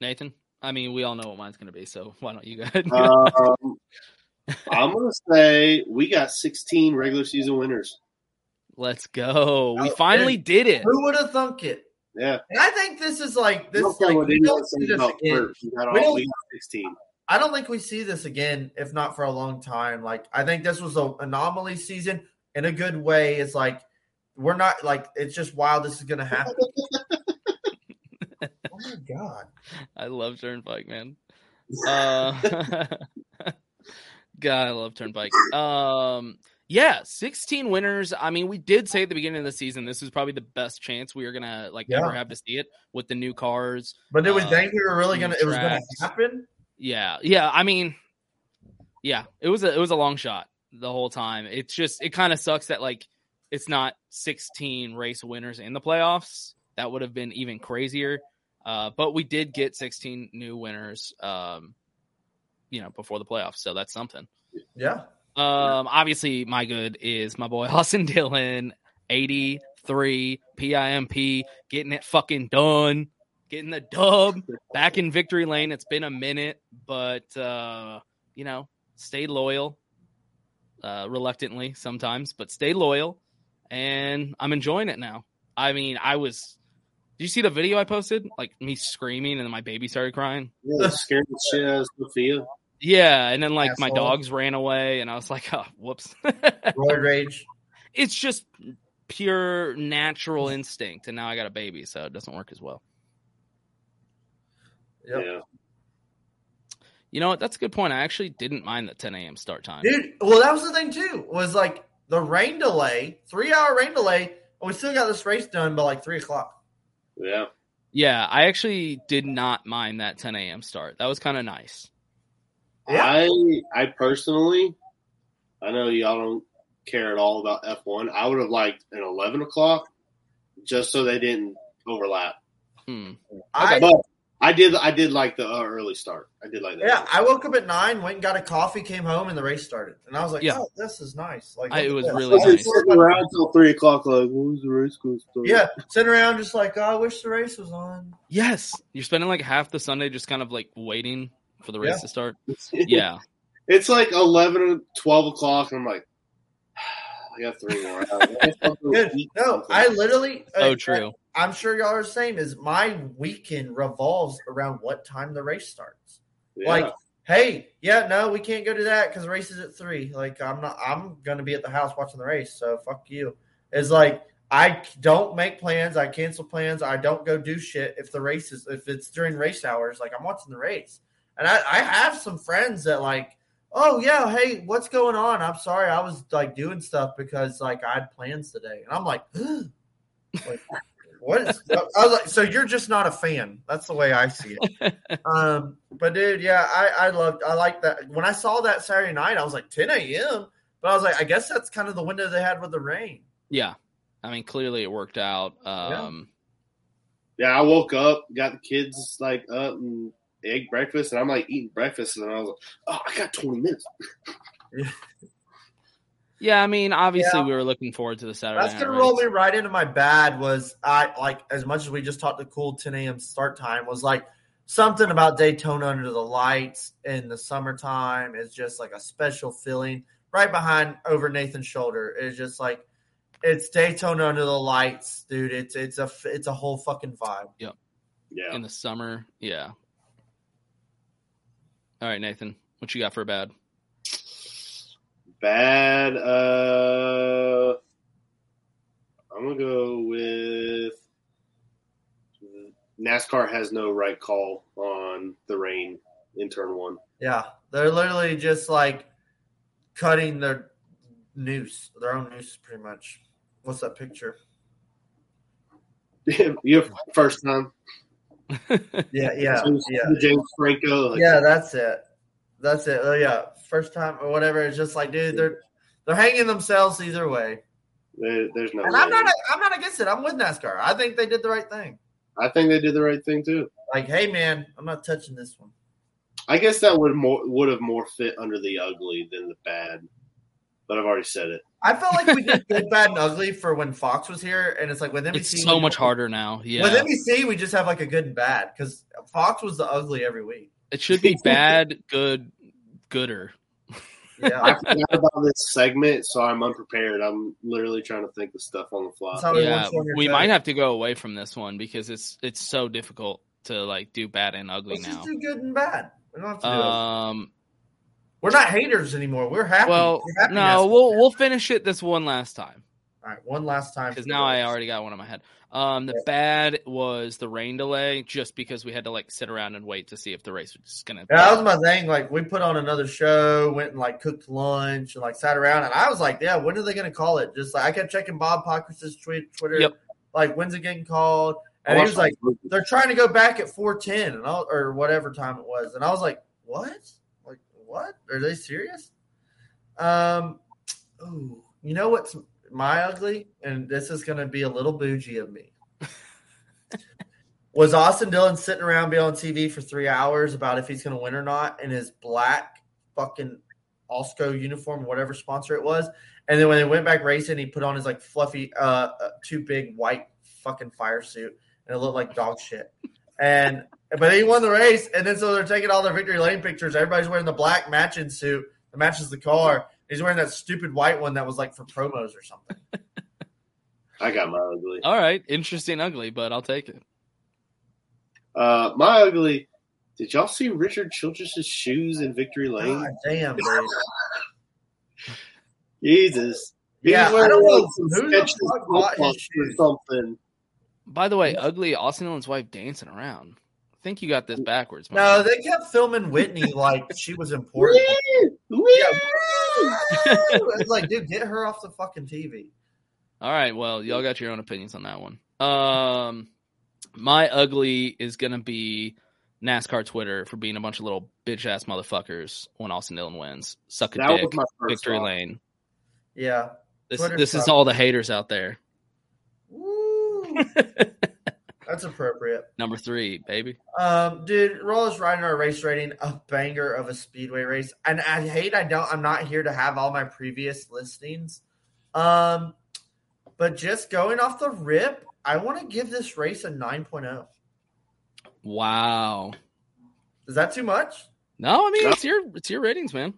Nathan, I mean, we all know what mine's going to be, so why don't you go ahead? Um, I'm going to say we got 16 regular season winners. Let's go. We Oh, finally dude, did it. Who would have thunk it? Yeah. And I think this is like this. I don't Like, what we don't see this again. We all, don't- we 16. I don't think we see this again, if not for a long time. Like I think this was an anomaly season in a good way. It's like we're not like it's just wild. This is going to happen. oh my god! I love Turnpike, man. Uh, God, I love Turnpike. Um, yeah, 16 winners. I mean, we did say at the beginning of the season this is probably the best chance we are gonna like Yeah. ever have to see it with the new cars. But did we uh, think we were really going to? It was gonna happen. Yeah, yeah. I mean, yeah, it was a it was a long shot the whole time. It's just it kind of sucks that like it's not 16 race winners in the playoffs. That would have been even crazier. Uh, but we did get 16 new winners, um, you know, before the playoffs, so that's something. Yeah. Um, obviously, my good is my boy Austin Dillon, 83 PIMP, getting it fucking done, getting the dub back in victory lane. It's been a minute, but uh, you know, stay loyal, uh, reluctantly sometimes, but stay loyal, and I'm enjoying it now. I mean, I was. Did you see the video I posted? Like me screaming, and my baby started crying. Yeah, scared the shit out of Sophia. Yeah, and then like my dogs ran away, and I was like, "Oh, whoops." Roid rage. it's just pure natural instinct, and now I got a baby, so it doesn't work as well. Yep. Yeah. You know what? That's a good point. I actually didn't mind the 10 a.m. start time. Dude, well, that was the thing too. Was like the rain delay, three hour rain delay, and we still got this race done by like three o'clock. Yeah. Yeah, I actually did not mind that 10 a.m. start. That was kind of nice. I I personally, I know y'all don't care at all about F one. I would have liked an eleven o'clock, just so they didn't overlap. Hmm. I But I did I did like the uh, early start. I did like that. yeah, I woke up at nine, went and got a coffee, came home, and the race started. And I was like, Yeah. oh, this is nice. Like I- it was this. really I nice. sitting around until three o'clock. Like, when's the race going to start? Yeah, sitting around just like, oh, I wish the race was on. Yes, you're spending like half the Sunday just kind of like waiting for the race Yeah. to start. Yeah, It's like 11 or 12 o'clock, and I'm like, I got three more. Good. No, I literally. Oh, uh, true. I'm sure y'all are the same. Is my weekend revolves around what time the race starts. Yeah. Like, hey, yeah, no, we can't go to that because the race is at three. Like, I'm not. I'm gonna be at the house watching the race. So fuck you. It's like I don't make plans. I cancel plans. I don't go do shit if the race is if it's during race hours. Like I'm watching the race, and I, I have some friends that like. Oh yeah, hey, what's going on? I'm sorry, I was like doing stuff because like I had plans today, and I'm like, like what is? I was like, so you're just not a fan. That's the way I see it. um, but dude, yeah, I I loved, I like that. When I saw that Saturday night, I was like 10 a.m. But I was like, I guess that's kind of the window they had with the rain. Yeah, I mean, clearly it worked out. Um, Yeah, I woke up, got the kids like up and egg breakfast, and I'm like eating breakfast, and I was like, oh, I got 20 minutes. yeah, I mean, obviously Yeah. we were looking forward to the Saturday. That's gonna roll me right into my bad. Was I like as much as we just talked the cool 10 a.m. start time was like something about Daytona under the lights in the summertime is just like a special feeling right behind over Nathan's shoulder. It's just like it's Daytona under the lights, dude. It's it's a it's a whole fucking vibe. Yep. Yeah. in the summer. Yeah. All right, Nathan, what you got for a bad? Bad. Uh, I'm gonna go with NASCAR has no right call on the rain in turn one. Yeah, they're literally just like cutting their noose, their own noose, pretty much. What's that picture? you have first time. Yeah, yeah, yeah. James Franco. like, Yeah, that's it. That's it. Oh yeah, first time or whatever. It's just like, dude, they're they're hanging themselves either way. there- there's no. And way. I'm not I'm not against it. I'm with NASCAR. I think they did the right thing. I think they did the right thing too. Like, hey man, I'm not touching this one. I guess that would more would have more fit under the ugly than the bad, but I've already said it. I felt like we did good, bad, and ugly for when Fox was here, and it's like with NBC, It's so much harder now. Yeah. With NBC, we just have like a good and bad because Fox was the ugly every week. It should be bad, good, gooder. Yeah, I forgot about this segment, so I'm unprepared. I'm literally trying to think of stuff on the fly. We Yeah, want you on your we show. might have to go away from this one because it's it's so difficult to like do bad and ugly Let's now. just do good and bad. We don't have to do it. Um. We're not haters anymore. We're happy. Well, We're happy no, we'll we'll finish it this one last time All right, one last time because now I already got one in my head. Um, the bad was the rain delay, just because we had to like sit around and wait to see if the race was just gonna. Yeah, that was my thing. Like we put on another show, went and like cooked lunch and like sat around, and I was like, "Yeah, when are they going to call it?" Just like I kept checking Bob Pockrass's tweet, Twitter, Yep. like when's it getting called? And he was like, "They're trying to go back at four ten, and I, or whatever time it was," and I was like, "What? What? Are they serious?" Um, ooh, you know what's my ugly, and this is going to be a little bougie of me. was Austin Dillon sitting around being on TV for three hours about if he's going to win or not in his black fucking Osco uniform, whatever sponsor it was. And then when they went back racing, he put on his like fluffy, uh, uh, too big white fucking fire suit, and it looked like dog shit. And but he won the race, and then so they're taking all their victory lane pictures. Everybody's wearing the black matching suit that matches the car. He's wearing that stupid white one that was like for promos or something. I got my ugly. All right, interesting, ugly, but I'll take it. Uh, my ugly. Did y'all see Richard Childress's shoes in Victory Lane? God damn, dude. Jesus. He Yeah, was I don't know like, who the fuck bought his flip-flops or shoes. something. By the way, ugly Austin Dillon's wife dancing around. I think you got this backwards. No, Mike. they kept filming Whitney like she was important. Yeah. Like, dude, get her off the fucking TV. All right, well, y'all got your own opinions on that one. Um, my ugly is gonna be NASCAR Twitter for being a bunch of little bitch ass motherfuckers when Austin Dillon wins. Suck a That was dick, my first victory thought. lane. Yeah. This Twitter this is all the haters out there. Woo. That's appropriate. Number three, baby. Um, dude, Rollis riding our race rating, a banger of a speedway race. And I hate I don't I'm not here to have all my previous listings. Um, but just going off the rip, I want to give this race a 9.0. Wow. Is that too much? No, I mean No. it's your it's your ratings, man.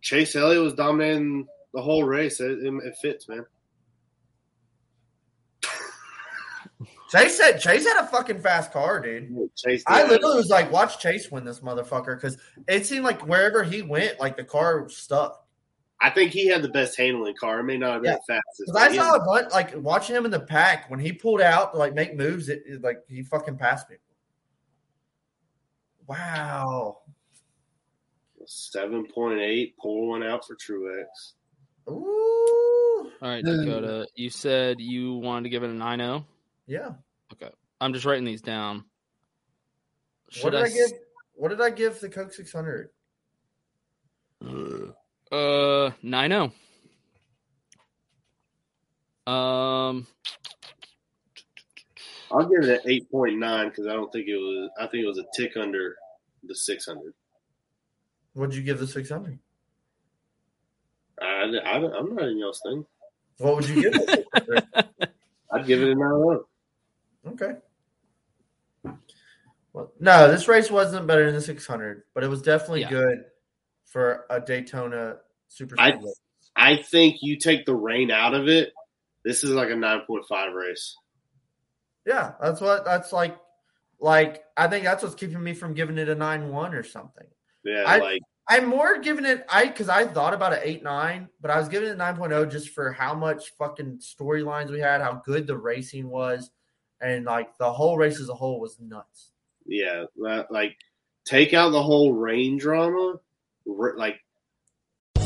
Chase Elliott was dominating the whole race. It, it, it fits, man. Chase said Chase had a fucking fast car, dude. Chase. I literally was like, watch Chase win this motherfucker because it seemed like wherever he went, like the car was stuck. I think he had the best handling car. It may not have been Yeah. the fastest. Because I saw a bunch, like watching him in the pack when he pulled out to like make moves. It, it, like he fucking passed me. Wow. Seven point eight. Pull one out for Truex. Ooh. All right, Dakota. You said you wanted to give it a 9-0? Yeah. Okay. I'm just writing these down. what Should did I, s- give? What did I give the Coke 600? Uh, 9 Um, I'll give it an eight point nine because I don't think it was. I think it was a tick under the six hundred. What did you give the 600? I, I, I'm not in y'all's thing. What would you give it? I'd give it a nine. oh. Okay. Well, no, this race wasn't better than the 600, but it was definitely Yeah. good for a Daytona Super I Speedway. I think you take the rain out of it. This is like a nine point five race. Yeah, that's what that's like. like I think that's what's keeping me from giving it a nine one or something. Yeah, I, like I'm more giving it I because I thought about an eight nine, but I was giving it nine oh just for how much fucking storylines we had, how good the racing was, and like the whole race as a whole was nuts. yeah, that- like take out the whole rain drama. Like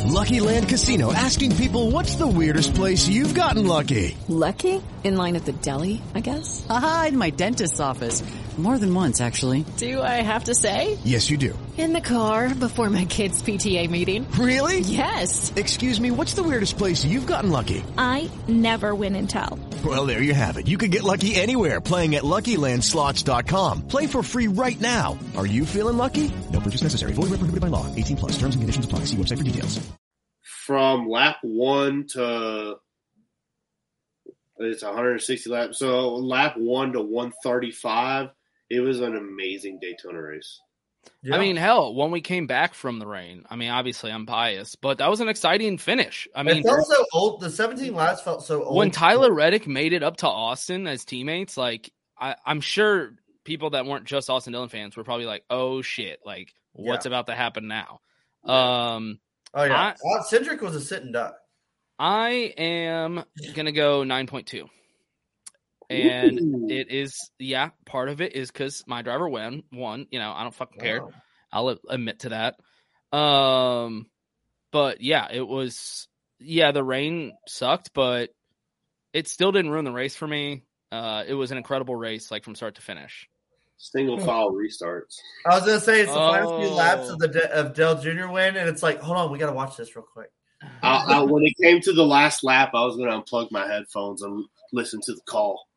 Lucky Land Casino asking people what's the weirdest place you've gotten lucky? Lucky? In line at the deli, I guess? Aha, in my dentist's office. More than once, actually. Do I have to say? Yes, you do. In the car before my kids' PTA meeting. Really? Yes. Excuse me, what's the weirdest place you've gotten lucky? I never win and tell. Well, there you have it. You can get lucky anywhere playing at LuckyLandSlots.com. Play for free right now. Are you feeling lucky? No purchase necessary. Void where prohibited by law. 18 plus. Terms and conditions apply. See website for details. from lap one to it's 160 laps. So lap one to 135, it was an amazing Daytona race. I mean, hell, when we came back from the rain, I mean, obviously I'm biased, but that was an exciting finish. I mean, it felt so old. The 17 laps felt so old. when Tyler Reddick made it up to Austin as teammates, like I, I'm sure people that weren't just Austin Dillon fans were probably like, "Oh shit!" Like, what's Yeah. about to happen now? Um, oh yeah, I, Uh, Cedric was a sitting duck. I am gonna go nine point two, and Ooh. it is yeah. Part of it is because my driver won. Won. You know, I don't fucking care. Wow. I'll admit to that. Um, but yeah, it was yeah. The rain sucked, but it still didn't ruin the race for me. Uh, it was an incredible race, like from start to finish. Single file restarts. I was gonna say it's the last few laps Oh. of the De- of Dale Jr. win, and it's like, hold on, we gotta watch this real quick. I, I, when it came to the last lap, I was going to unplug my headphones and listen to the call.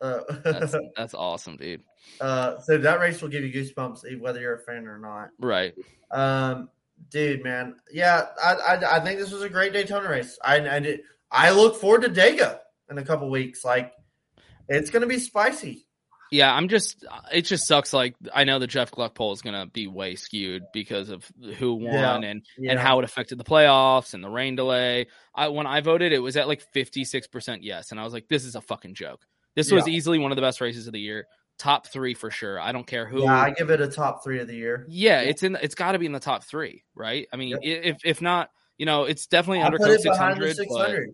Uh, That's that's awesome, dude. uh, so that race will give you goosebumps, whether you're a fan or not. Right. Um, dude, man, yeah, I, I I think this was a great Daytona race. I I, did, I look forward to Dega in a couple weeks. Like, it's gonna be spicy. Yeah, I'm just. It just sucks. Like I know the Jeff Gluck poll is gonna be way skewed because of who won Yeah, and and how it affected the playoffs and the rain delay. I when I voted, it was at like 56 percent yes, and I was like, this is a fucking joke. This was Yeah. easily one of the best races of the year, top three for sure. I don't care who. Yeah, I give it a top three of the year. Yeah, it's in. It's got to be in the top three, right? I mean, i if if not, you know, it's definitely under Coke it 600. 600.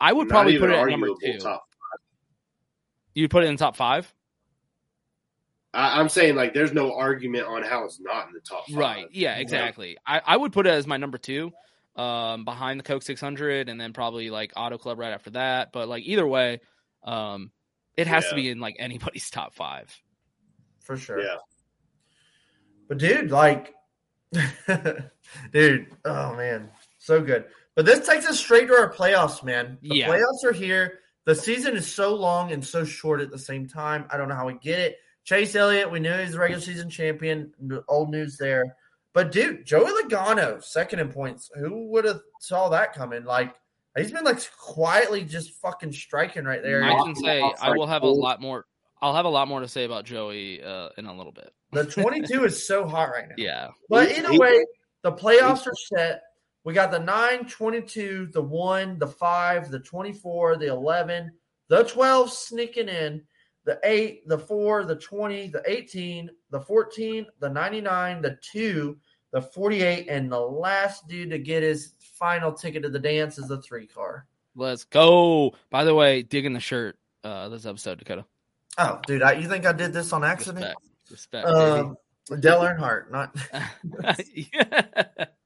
I would Not probably put it at number two. top. You'd put it in the top five, I, I'm saying like there's no argument on how it's not in the top. Five. right? Yeah, exactly. I I would put it as my number two, um, behind the Coke 600, and then probably like Auto Club right after that. But like either way, um, it has to be in like anybody's top five. for sure. Yeah. But dude, like, dude, oh man, so good. But this takes us straight to our playoffs, man. The Yeah. playoffs are here. The season is so long and so short at the same time. I don't know how we get it. Chase Elliott, we knew he's the regular season champion. N- Old news there. But dude, Joey Logano, second in points. Who would have saw that coming? Like, he's been like quietly just fucking striking right there. I can say I will have a lot more. I'll have a lot more to say about Joey uh, in a little bit. The 22 is so hot right now. Yeah. But He- either way, the playoffs are set. We got the 9, 22, the 1, the 5, the 24, the 11, the 12 sneaking in, the 8, the 4, the 20, the 18, the 14, the 99, the 2, the 48, and the last dude to get his final ticket to the dance is the 3 car. Let's go. By the way, digging the shirt uh, this episode, Dakota. Oh, dude, I, you think I did this on accident? Respect. Respect. Um, Dale Earnhardt, not.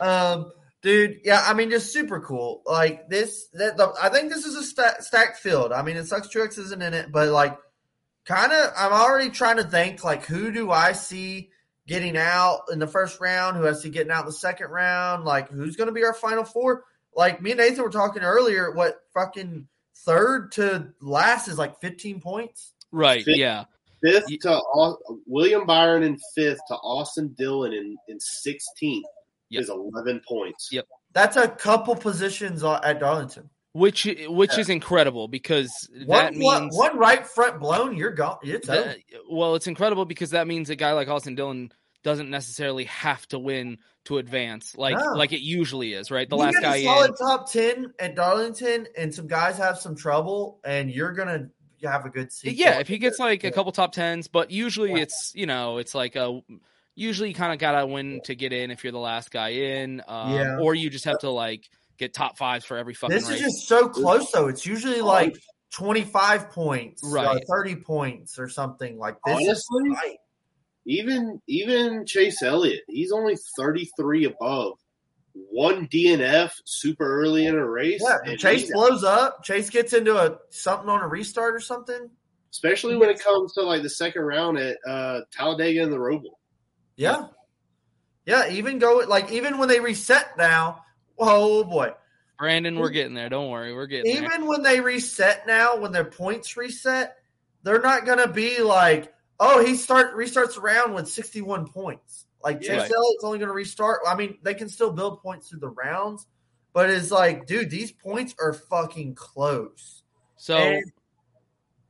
Um, dude, yeah, I mean, just super cool. Like this, that the, I think this is a sta- stacked field. I mean, it sucks Truex isn't in it, but like, kind of, I'm already trying to think like, who do I see getting out in the first round? Who I see getting out in the second round? Like, who's going to be our final four? Like me and Nathan were talking earlier. What fucking third to last is like 15 points. right. Fifth- Yeah. Fifth to Au- William Byron in fifth to Austin Dillon in in 16th Yep. is 11 points. Yep. That's a couple positions uh, at Darlington. Which which Yeah. is incredible because that One, one, means one right front blown, you're gone. It's that- well, it's incredible because that means a guy like Austin Dillon doesn't necessarily have to win to advance like No. like it usually is, right? The you last guy solid in. top ten at Darlington, and some guys have some trouble, and you're gonna have a good season. Yeah, if he gets like a couple top tens, but usually it's you know it's like a usually you kind of gotta win to get in if you're the last guy in, um, Yeah. or you just have to like get top fives for every fucking This race. is just so close, though. It's usually like 25 points, uh, Right. 30 points, or something like this. Honestly, tight. even even Chase Elliott, he's only 33 above. One DNF super early in a race. Yeah, and Chase he's- blows up. Chase gets into a something on a restart or something. especially when it comes to like the second round at uh, Talladega and the Roval. Yeah, yeah. Even go like even when they reset now. Oh boy. Brandon, we're getting there. Don't worry, we're getting there. Even when they reset now, when their points reset, they're not gonna be like, oh, he start restarts around with sixty one points. Like Yeah. Chase Elliott's only gonna restart. I mean, they can still build points through the rounds, but it's like, dude, these points are fucking close. So And,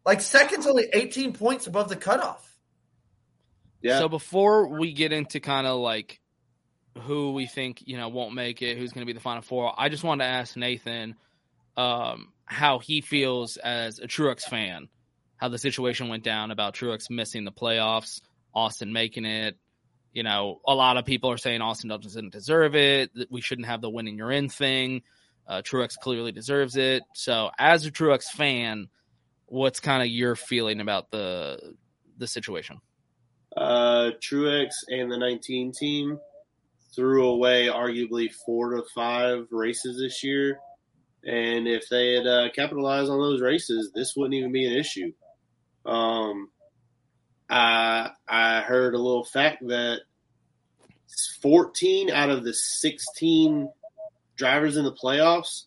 like second's only eighteen points above the cutoff. Yeah. So before we get into kind of like who we think you know won't make it, who's going to be the final four, I just wanted to ask Nathan um, how he feels as a Truex fan, how the situation went down about Truex missing the playoffs, Austin making it. You know, a lot of people are saying Austin doesn't deserve it. That we shouldn't have the winning you're in thing. Uh, Truex clearly deserves it. So, as a Truex fan, what's kind of your feeling about the the situation? Uh, Truex and the 19 team threw away arguably four to five races this year. And if they had uh, capitalized on those races, this wouldn't even be an issue. Um, I I heard a little fact that 14 out of the 16 drivers in the playoffs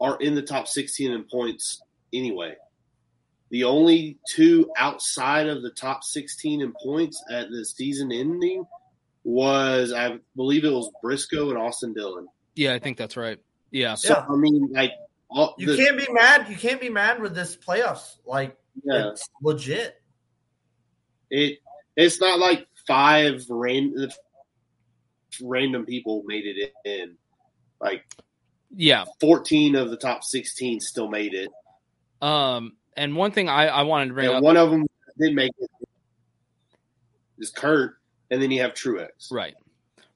are in the top 16 in points anyway. The only two outside of the top 16 in points at the season ending was, I believe it was Briscoe and Austin Dillon. Yeah, I think that's right. Yeah. So, Yeah. I mean, like, all, You the- can't be mad. You can't be mad with this playoffs. Like Yeah. it's legit. it it's not like five ran, random people made it in. Like, Yeah. 14 of the top 16 still made it. Um, and one thing I, I wanted to bring And up, one of them did make it is Kurt, and then you have Truex. right?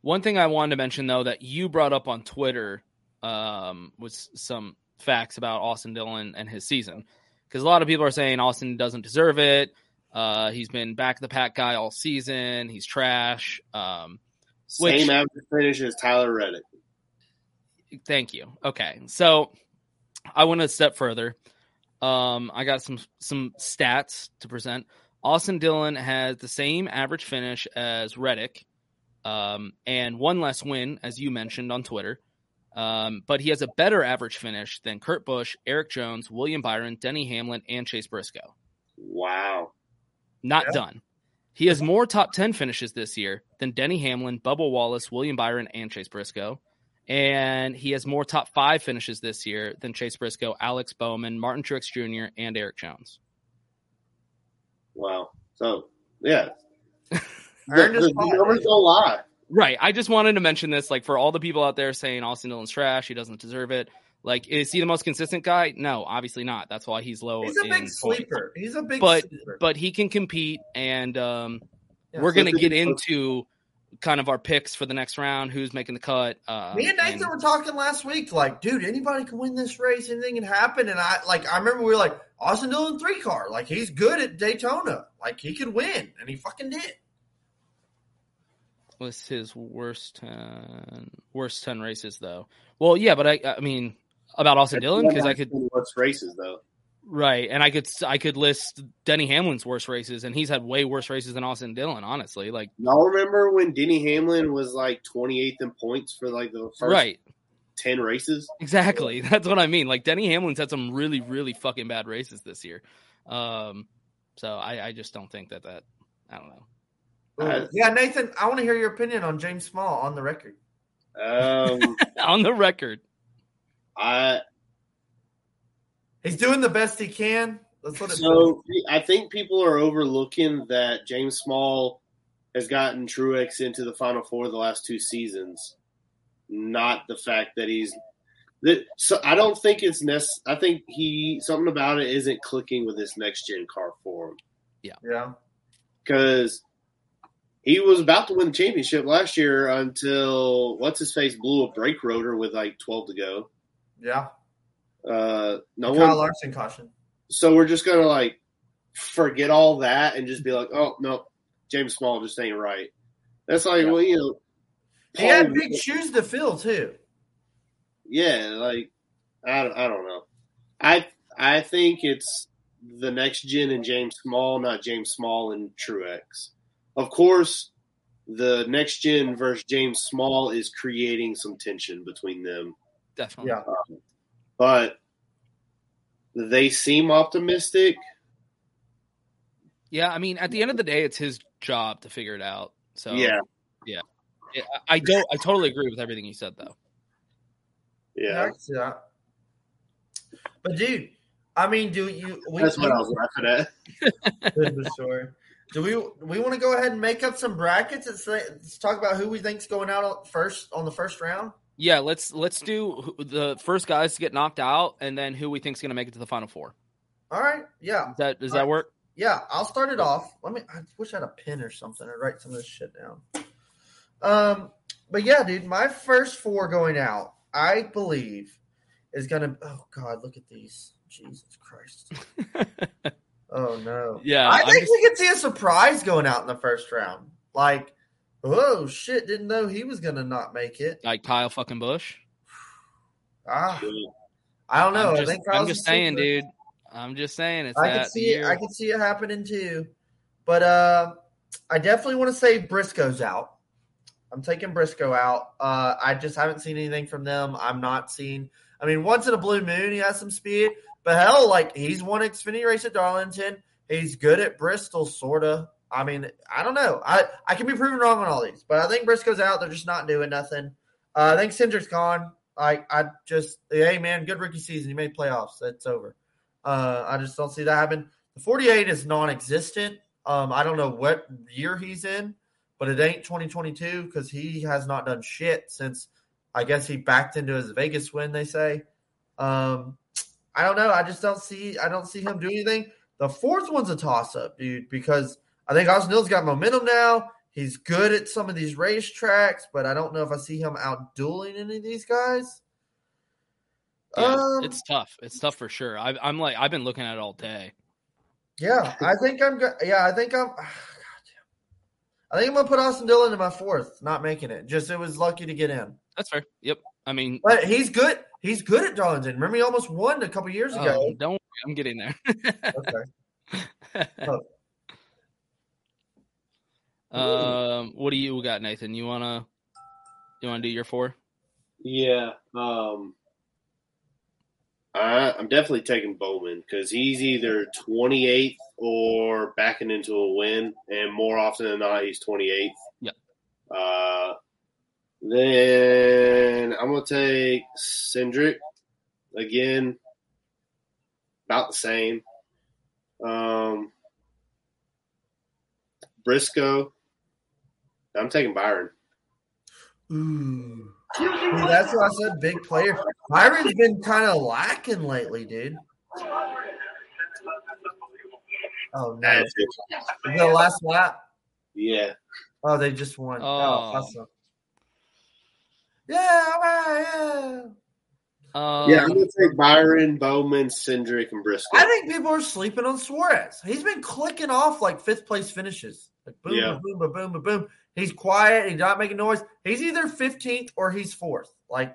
One thing I wanted to mention though that you brought up on Twitter um, was some facts about Austin Dillon and his season, because a lot of people are saying Austin doesn't deserve it. Uh, he's been back the pack guy all season. He's trash. Um, Same which- average finish as Tyler Reddick. Thank you. Okay, so I went a step further. Um, I got some some stats to present. Austin Dillon has the same average finish as Reddick, um, and one less win, as you mentioned on Twitter. Um, but he has a better average finish than Kurt Busch, Erik Jones, William Byron, Denny Hamlin, and Chase Briscoe. Wow. Not done. He has more top 10 finishes this year than Denny Hamlin, Bubba Wallace, William Byron, and Chase Briscoe. And he has more top five finishes this year than Chase Briscoe, Alex Bowman, Martin Truex Jr., and Erik Jones. Wow. So, yeah. Earned the, his the spot. numbers don't lie. Right. I just wanted to mention this, like, for all the people out there saying Austin Dillon's trash, he doesn't deserve it. Like, is he the most consistent guy? No, obviously not. That's why he's low. He's a in big points. sleeper. He's a big but sleeper. but he can compete, and um, Yeah, we're gonna get into kind of our picks for the next round, who's making the cut. Um, Me and Nathan were talking last week, like, dude, anybody can win this race, anything can happen. And I like I remember we were like, Austin Dillon three car, like he's good at Daytona. Like he could win, and he fucking did. was his worst ten worst ten races though. Well, yeah, but I I mean about Austin Dillon because I could What's races though? Right, and I could I could list Denny Hamlin's worst races, and he's had way worse races than Austin Dillon. Honestly, like Y'all remember when Denny Hamlin was like 28th in points for like the first right, 10 races? exactly. That's what I mean. Like Denny Hamlin's had some really really fucking bad races this year. Um, so I I just don't think that that I don't know. Uh, yeah, Nathan, I want to hear your opinion on James Small on the record. Um, On the record, I He's doing the best he can. That's what it so I think people are overlooking that James Small has gotten Truex into the Final Four the last two seasons, not the fact that he's That, so I don't think it's necessary. I think he something about it isn't clicking with this next gen car for him. Yeah, yeah, because he was about to win the championship last year until what's his face blew a brake rotor with like twelve to go. Yeah, uh, no Kyle one. Larson caution. So we're just gonna like forget all that and just be like, oh no, James Small just ain't right. That's like, well, you know, He had Paul- big shoes to fill too. yeah, like I, don't- I don't know. I I think it's the next gen and James Small, not James Small and Truex. Of course, the next gen versus James Small is creating some tension between them. Definitely. Yeah. Um, but they seem optimistic. Yeah, I mean, at the end of the day, it's his job to figure it out. So Yeah. yeah. Yeah, I I don't. I totally agree with everything you said, though. Yeah, I can see that. But dude, I mean, do you? We, That's what I was laughing at. Good for sure. Do we we want to go ahead and make up some brackets and say, let's talk about who we think's going out on- first on the first round? Yeah, let's let's do the first guys to get knocked out, and then who we think's going to make it to the final four. All right, yeah. Does that does All that right. work? Yeah, I'll start it off. Let me. I wish I had a pen or something to write some of this shit down. Um, but yeah, dude, my first four going out, I believe, is gonna. Oh God, look at these. Jesus Christ. oh no. Yeah, I think just- we could see a surprise going out in the first round. Like, oh shit, didn't know he was gonna not make it. Like Kyle fucking Busch. Ah, I don't know. I'm I just, think I'm just saying, sleeper. dude. I'm just saying it's I that can see year. it. I can see it happening too. But uh, I definitely want to say Briscoe's out. I'm taking Briscoe out. Uh, I just haven't seen anything from them. I'm not seeing. I mean, once in a blue moon, he has some speed. But hell, like he's won Xfinity race at Darlington. He's good at Bristol, sorta. I mean, I don't know. I I can be proven wrong on all these, but I think Briscoe's out. They're just not doing nothing. Uh, I think Cindric's gone. I I just hey man, good rookie season. He made playoffs. It's over. Uh, I just don't see that happen. The 48 is non-existent. Um, I don't know what year he's in, but it ain't 2022 because he has not done shit since I guess he backed into his Vegas win. They say. Um, I don't know. I just don't see. I don't see him do anything. The fourth one's a toss-up, dude, because I think Austin Hill's got momentum now. He's good at some of these racetracks, but I don't know if I see him out dueling any of these guys. Yeah, Um, it's tough. It's tough for sure. I, I'm like I've been looking at it all day. Yeah, I think I'm. go- Yeah, I think I'm. I think I'm gonna put Austin Dillon in my fourth, not making it. Just it was lucky to get in, That's fair. Yep. I mean, but he's good. He's good at Darlington. Remember, he almost won a couple years ago. um, don't worry, I'm getting there. okay. Oh, um, what do you got, Nathan? You wanna you wanna do your four? Yeah. Um, I, I'm definitely taking Bowman because he's either 28th or backing into a win, and more often than not, he's 28th. Yep. Uh, then I'm gonna take Cindric again, about the same. Um, Briscoe. I'm taking Byron. Ooh. Dude, that's what I said. Big player. Byron's been kind of lacking lately, dude. Oh no! That's Is it. it the last lap? Yeah. Oh, they just won. Oh, Oh. awesome. Yeah, all right, yeah. Um, Yeah, I'm gonna take Byron, Bowman, Cindric, and Briscoe. I think people are sleeping on Suarez. He's been clicking off like fifth place finishes. Like boom, Yeah. boom, boom, boom, boom, boom. He's quiet. He's not making noise. He's either 15th or he's fourth. Like,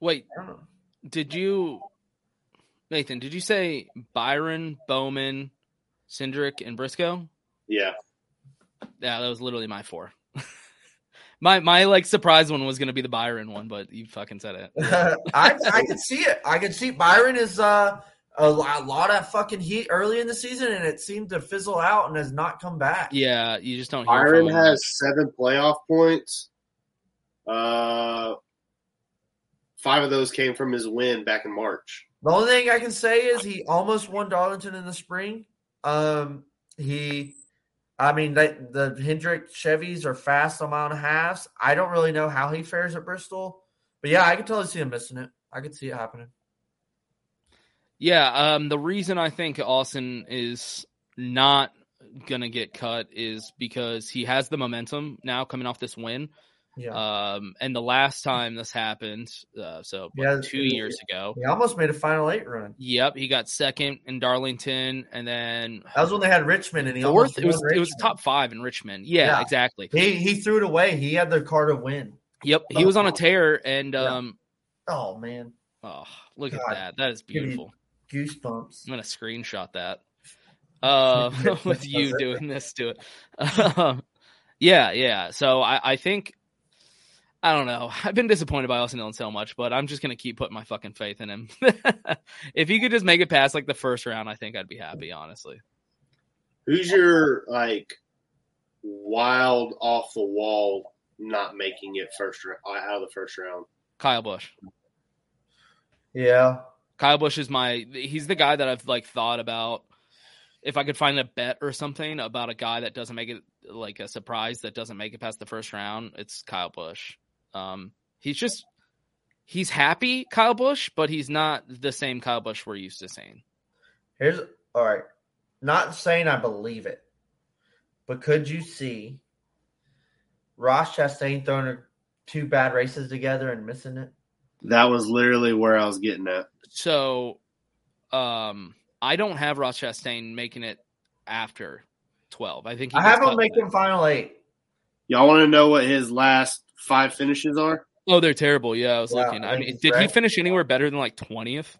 Wait, I don't know. did you, Nathan? Did you say Byron, Bowman, Cindric, and Briscoe? Yeah. Yeah, that was literally my four. my my like surprise one was gonna be the Byron one, but you fucking said it. I I can see it. I can see Byron is uh a, a lot of fucking heat early in the season, and it seemed to fizzle out and has not come back. Yeah, you just don't hear Byron from him. has seven playoff points. Uh, five of those came from his win back in March. The only thing I can say is he almost won Darlington in the spring. Um, he, I mean, they, the Hendrick Chevys are fast on mile and a halves. I don't really know how he fares at Bristol But yeah, I could totally see him missing it. I could see it happening. Yeah, um, the reason I think Austin is not gonna get cut is because he has the momentum now coming off this win. Yeah. Um, and the last time this happened, uh, so Yeah, two he- years ago. He almost made a final eight run. Yep, he got second in Darlington, and then That was when they had Richmond, and he fourth. It was won it was top five in Richmond. Yeah, Yeah. exactly. He he threw it away. He had the car to win. Yep, he was on a tear, and um, Oh man, oh, look God. at that. That is beautiful. Goosebumps. I'm gonna screenshot that. Uh, with you doing this to it. Um, yeah, yeah. So I, I think I don't know. I've been disappointed by Austin Dillon so much, but I'm just gonna keep putting my fucking faith in him. if he could just make it past like the first round, I think I'd be happy. Honestly, Who's your like wild off the wall not making it first ra- out of the first round? Kyle Busch. Yeah. Kyle Busch is my. He's the guy that I've like thought about. If I could find a bet or something about a guy that doesn't make it like a surprise that doesn't make it past the first round, it's Kyle Busch. Um, he's just he's happy Kyle Busch, but he's not the same Kyle Busch we're used to seeing. Here's all right. Not saying I believe it, but could you see Ross Chastain throwing two bad races together and missing it? That was literally where I was getting at. So, um, I don't have Ross Chastain making it after twelve. I think he I have him cut making final eight. Y'all want to know what his last five finishes are? Oh, they're terrible. Yeah, I was Yeah, looking. I I mean, he's did he finish anywhere better than like twentieth?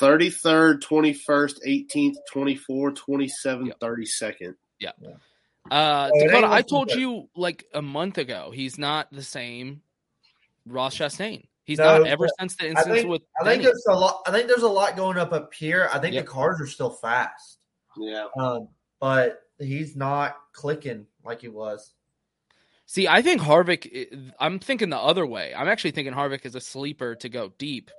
33rd, 21st, 18th, 24th, 27th, 32nd. Yeah. Uh, Oh, Dakota, I told good. you like a month ago, he's not the same Ross Chastain. He's No, not ever since the I instance think, with. I think Denny. there's a lot. I think there's a lot going up up here. I think Yep. the cars are still fast, Yeah. um, but he's not clicking like he was. See, I think Harvick. I'm thinking the other way. I'm actually thinking Harvick is a sleeper to go deep,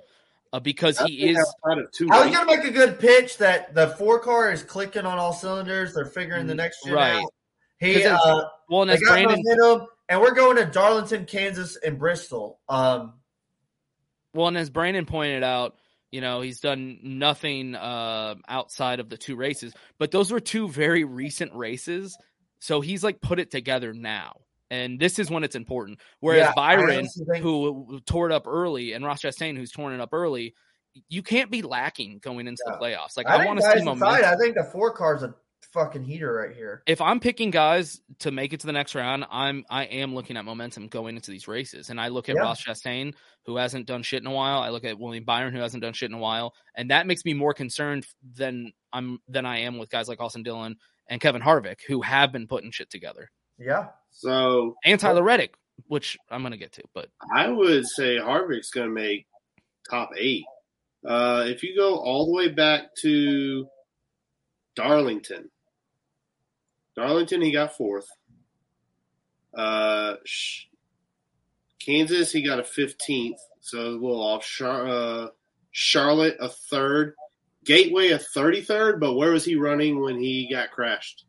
uh, because I he is. outside of two I was gonna make a good pitch that the four car is clicking on all cylinders. They're figuring the next gen Mm, Right. out. He 'Cause it's- uh, well, and they as Brandon, momentum, and we're going to Darlington, Kansas, and Bristol. Um, well, and as Brandon pointed out, you know, he's done nothing uh, outside of the two races, but those were two very recent races, so he's like put it together now. And this is when it's important. Whereas Yeah, Byron, think- who tore it up early, and Ross Chastain, who's torn it up early, you can't be lacking going into the playoffs. Like I, think want to see momentum. I think the four car's a fucking heater right here. if I'm picking guys to make it to the next round, I'm I am looking at momentum going into these races, and I look at Yeah. Ross Chastain, who hasn't done shit in a while. I look at William Byron, who hasn't done shit in a while, and that makes me more concerned than I'm than I am with guys like Austin Dillon and Kevin Harvick, who have been putting shit together, Yeah, So and Tyler Reddick, which I'm gonna get to. But I would say Harvick's going to make top eight. Uh, if you go all the way back to Darlington, Darlington, he got fourth. Uh, Sh- Kansas, he got a 15th, so a little off. Char- uh, Charlotte, a third. Gateway, a 33rd, but where was he running when he got crashed?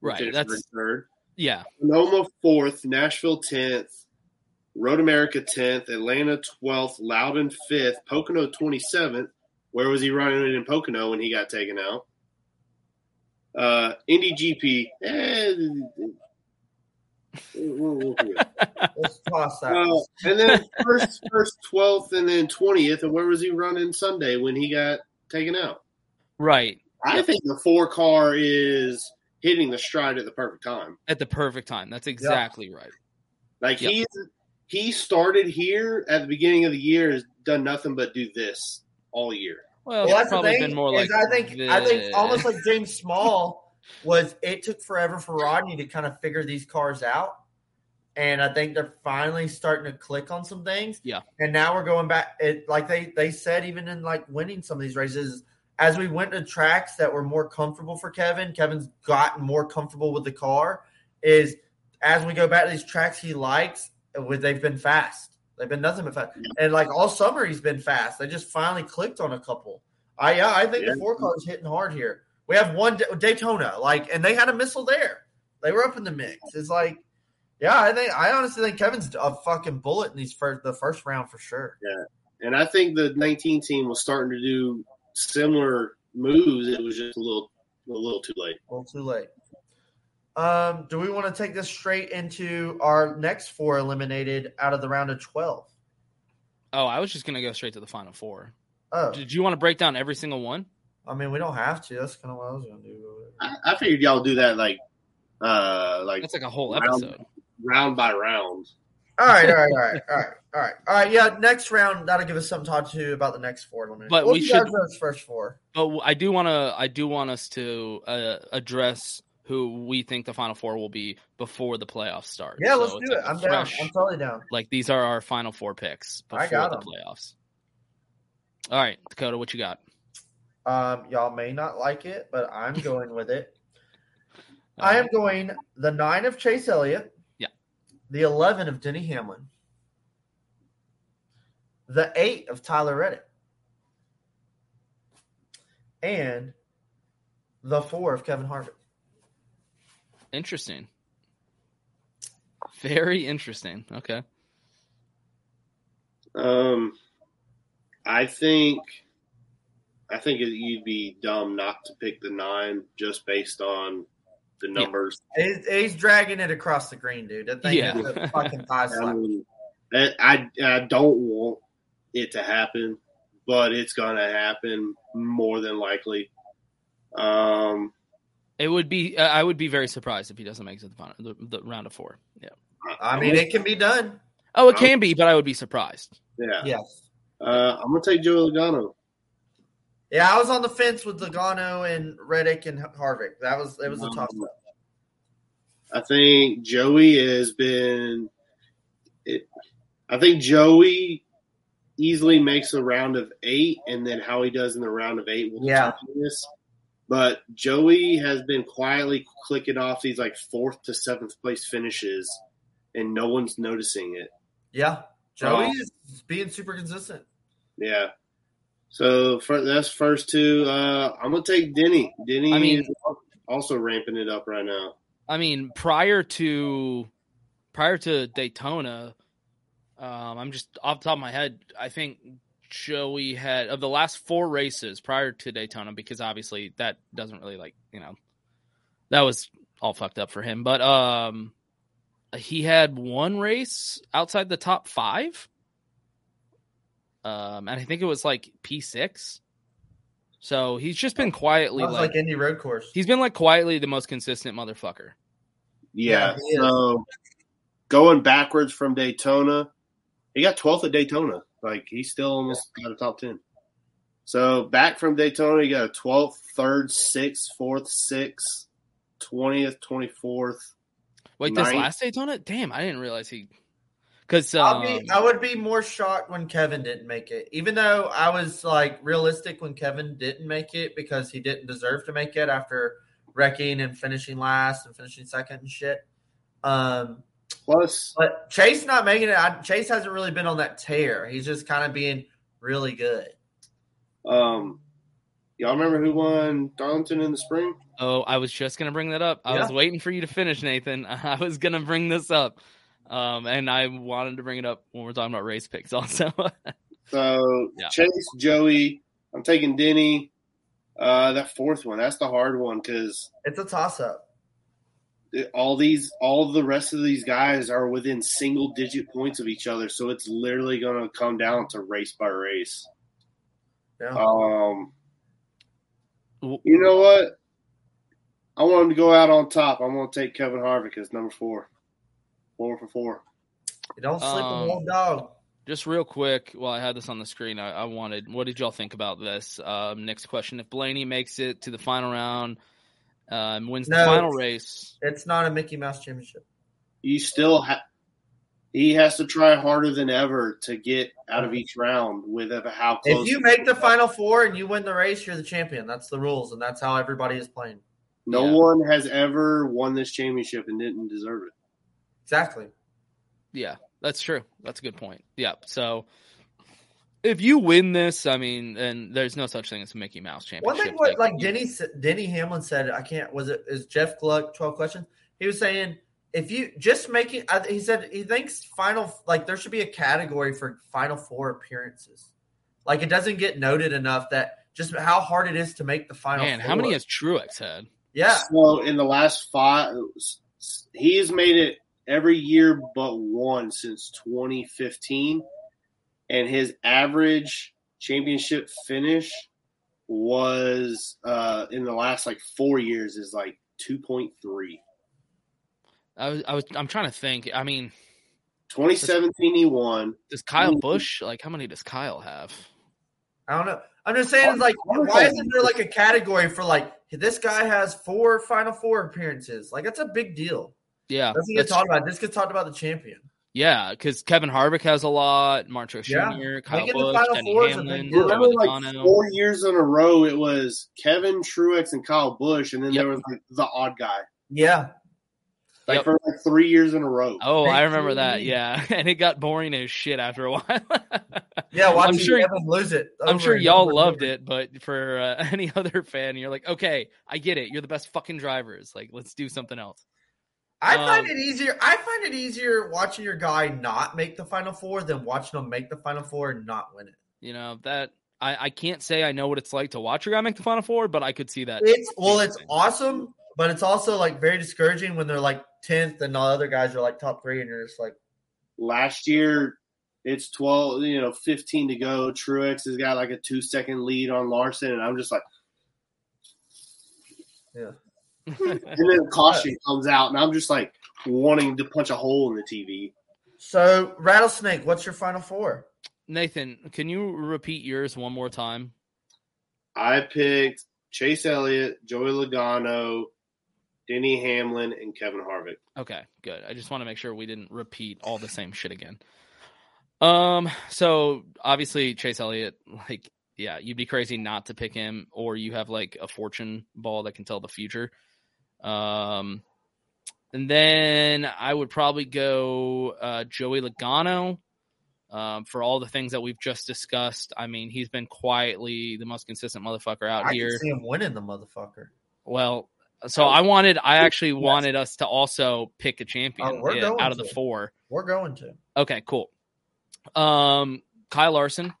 right, that's third. yeah, Sonoma fourth, Nashville tenth, Road America tenth, Atlanta twelfth, Loudon fifth, Pocono twenty seventh. Where was he running in Pocono when he got taken out? Uh, Indy GP, eh, we'll- we'll let's toss that. Uh, and then first, first twelfth, and then twentieth. And where was he running Sunday when he got taken out? right I think the four car is hitting the stride at the perfect time. at the perfect time. That's exactly right. Like Yep. he's he started here at the beginning of the year, has done nothing but do this all year. Well, Well, that's the probably thing. been more like I think I think almost like James Small was. It took forever for Rodney to kind of figure these cars out, and I think they're finally starting to click on some things. Yeah. And now we're going back. It like they they said even in like winning some of these races. As we went to tracks that were more comfortable for Kevin, Kevin's gotten more comfortable with the car. Is as we go back to these tracks he likes, uh, with they've been fast. They've been nothing but fast, and like all summer he's been fast. They just finally clicked on a couple. I yeah, I think Yeah. the four car is hitting hard here. We have one Da- Daytona, like, and they had a missile there. They were up in the mix. It's like Yeah, I think I honestly think Kevin's a fucking bullet in these first the first round for sure. Yeah, and I think the 19 team was starting to do similar moves. It was just a little a little too late. A little too late. Um, do we want to take this straight into our next four eliminated out of the round of twelve? Oh, I was just gonna go straight to the final four. Oh, Did you want to break down every single one? I mean, we don't have to. That's kind of what I was going to do. I, I figured y'all do that like uh like That's like a whole round, episode. round by round. All right, all right, all right, all right, all right, all right. Yeah, next round that'll give us something to talk to about the next four eliminated. But we do you guys should- know as first four. But I do want to. I do want us to uh, address who we think the final four will be before the playoffs start. Yeah, So let's do it. like a I'm down. I'm totally down. Like these are our final four picks before I got the playoffs. All right, Dakota, what you got? Um, y'all may not like it, but I'm going with it. I am going the nine of Chase Elliott. Yeah. The eleven of Denny Hamlin. The eight of Tyler Reddick. And the four of Kevin Harvick. Interesting. Very interesting. Okay. Um, I think, I think you'd be dumb not to pick the nine just based on the numbers. He's, he's dragging it across the green, dude. That thing Yeah. is a fucking thigh I, mean, I, I I don't want it to happen, but it's gonna happen more than likely. Um, It would be. uh, I would be very surprised if he doesn't make it to the final, the, the round of four. Yeah. I mean, it can be done. Oh, it can be, but I would be surprised. yeah. Yes. Uh, I'm gonna take Joey Logano. Yeah, I was on the fence with Logano and Reddick and Harvick. That was it was a tough one. I think Joey has been. It, I think Joey easily makes a round of eight, and then how he does in the round of eight will Yeah. determine this. But Joey has been quietly clicking off these like fourth to seventh place finishes, and no one's noticing it. Yeah. Joey Um, is being super consistent. Yeah. So for, that's first two. Uh, I'm gonna take Denny. Denny I mean- is also ramping it up right now. I mean, prior to prior to Daytona, um, I'm just off the top of my head. I think Joey had of the last four races prior to Daytona, because obviously that doesn't really like you know that was all fucked up for him. But um, he had one race outside the top five, um, and I think it was like P six. So he's just been quietly like, like Indy Road Course. he's been like quietly the most consistent motherfucker. Yeah. Yeah, so going backwards from Daytona, he got 12th at Daytona. Like he's still almost got a top 10. So back from Daytona, you got a 12th, 3rd, 6th, 4th, 6th, 20th, 24th. Wait, this Ninth. last Daytona? Damn, I didn't realize he. Because I'll um, I would be more shocked when Kevin didn't make it, even though I was like realistic when Kevin didn't make it because he didn't deserve to make it after wrecking and finishing last and finishing second and shit. Um, Plus, but Chase not making it, I, Chase hasn't really been on that tear. He's just kind of being really good. um, y'all remember who won Darlington in the spring? oh, I was just gonna bring that up. I was waiting for you to finish, Nathan. I was gonna bring this up, um, and I wanted to bring it up when we're talking about race picks, also. So Yeah. Chase, Joey, I'm taking Denny. Uh, that fourth one, that's the hard one because It's a toss up. All these, all the rest of these guys are within single digit points of each other. So it's literally going to come down to race by race. Yeah. Um, you know what? I want him to go out on top. I'm going to take Kevin Harvick as number four. Four for four. You don't sleep Um, with a old dog. just real quick, while I had this on the screen, I, I wanted. What did y'all think about this? Um, next question: If Blaney makes it to the final round, um, wins the final race, It's not a Mickey Mouse championship. You still have. He has to try harder than ever to get out of each round with how close. If you make the final four and you win the race, you're the champion. That's the rules, and that's how everybody is playing. no Yeah. one has ever won this championship and didn't deserve it. Exactly. Yeah, that's true. That's a good point. Yeah. So if you win this, I mean, then there's no such thing as a Mickey Mouse championship. One thing, what like Denny Denny Hamlin said, I can't. Was it is Jeff Gluck? Twelve questions. He was saying if you just making, I- he said he thinks final like there should be a category for final four appearances. Like it doesn't get noted enough that just how hard it is to make the final. Man, how many has Truex had? Yeah. So in the last five, he's made it every year but one since 2015, and his average championship finish was uh, in the last like four years is like 2.3. I was, I was, I'm trying to think. I mean, 2017 he won. does Kyle Busch like how many does Kyle have? I don't know. I'm just saying, like, why isn't there like a category for like this guy has four Final Four appearances? Like, that's a big deal. Yeah, Doesn't get talked about. This gets talked about the champion. Yeah, because Kevin Harvick has a lot. Martin Truex Yeah. Jr., Kyle Making the Busch, Denny Four Hamlin, big deal. Remember, like Logano. four years in a row, it was Kevin Truex and Kyle Busch, and then there was like the odd guy. Yeah. Like Yep. for like three years in a row. Oh, I remember Thank that. Yeah, and it got boring as shit after a while. Yeah, watching I'm sure. Kevin lose it. I'm sure y'all loved over. it, but for uh, any other fan, you're like, okay, I get it. You're the best fucking drivers. Like, let's do something else. I find Um, it easier. I find it easier watching your guy not make the final four than watching him make the final four and not win it. You know that I, I can't say I know what it's like to watch your guy make the final four, but I could see that. It's well, it's awesome, but it's also like very discouraging when they're like tenth and the other guys are like top three, and you're just like, Last year, it's 12, you know, 15 to go. Truex has got like a two second lead on Larson, and I'm just like, yeah. And then caution comes out, and I'm just like wanting to punch a hole in the TV. So, rattlesnake, what's your final four? Nathan, can you repeat yours one more time? I picked Chase Elliott, Joey Logano, Denny Hamlin, and Kevin Harvick. Okay, good. I just want to make sure we didn't repeat all the same shit again. Um, so obviously Chase Elliott, like, yeah, you'd be crazy not to pick him, or you have like a fortune ball that can tell the future. Um, and then I would probably go uh, Joey Logano. Um, for all the things that we've just discussed, I mean, he's been quietly the most consistent motherfucker out I here. see him winning the motherfucker. Well, so I wanted, I actually wanted us to also pick a champion Oh, yeah, going out of the to. four. We're going to. Okay, cool. Um, Kyle Larson,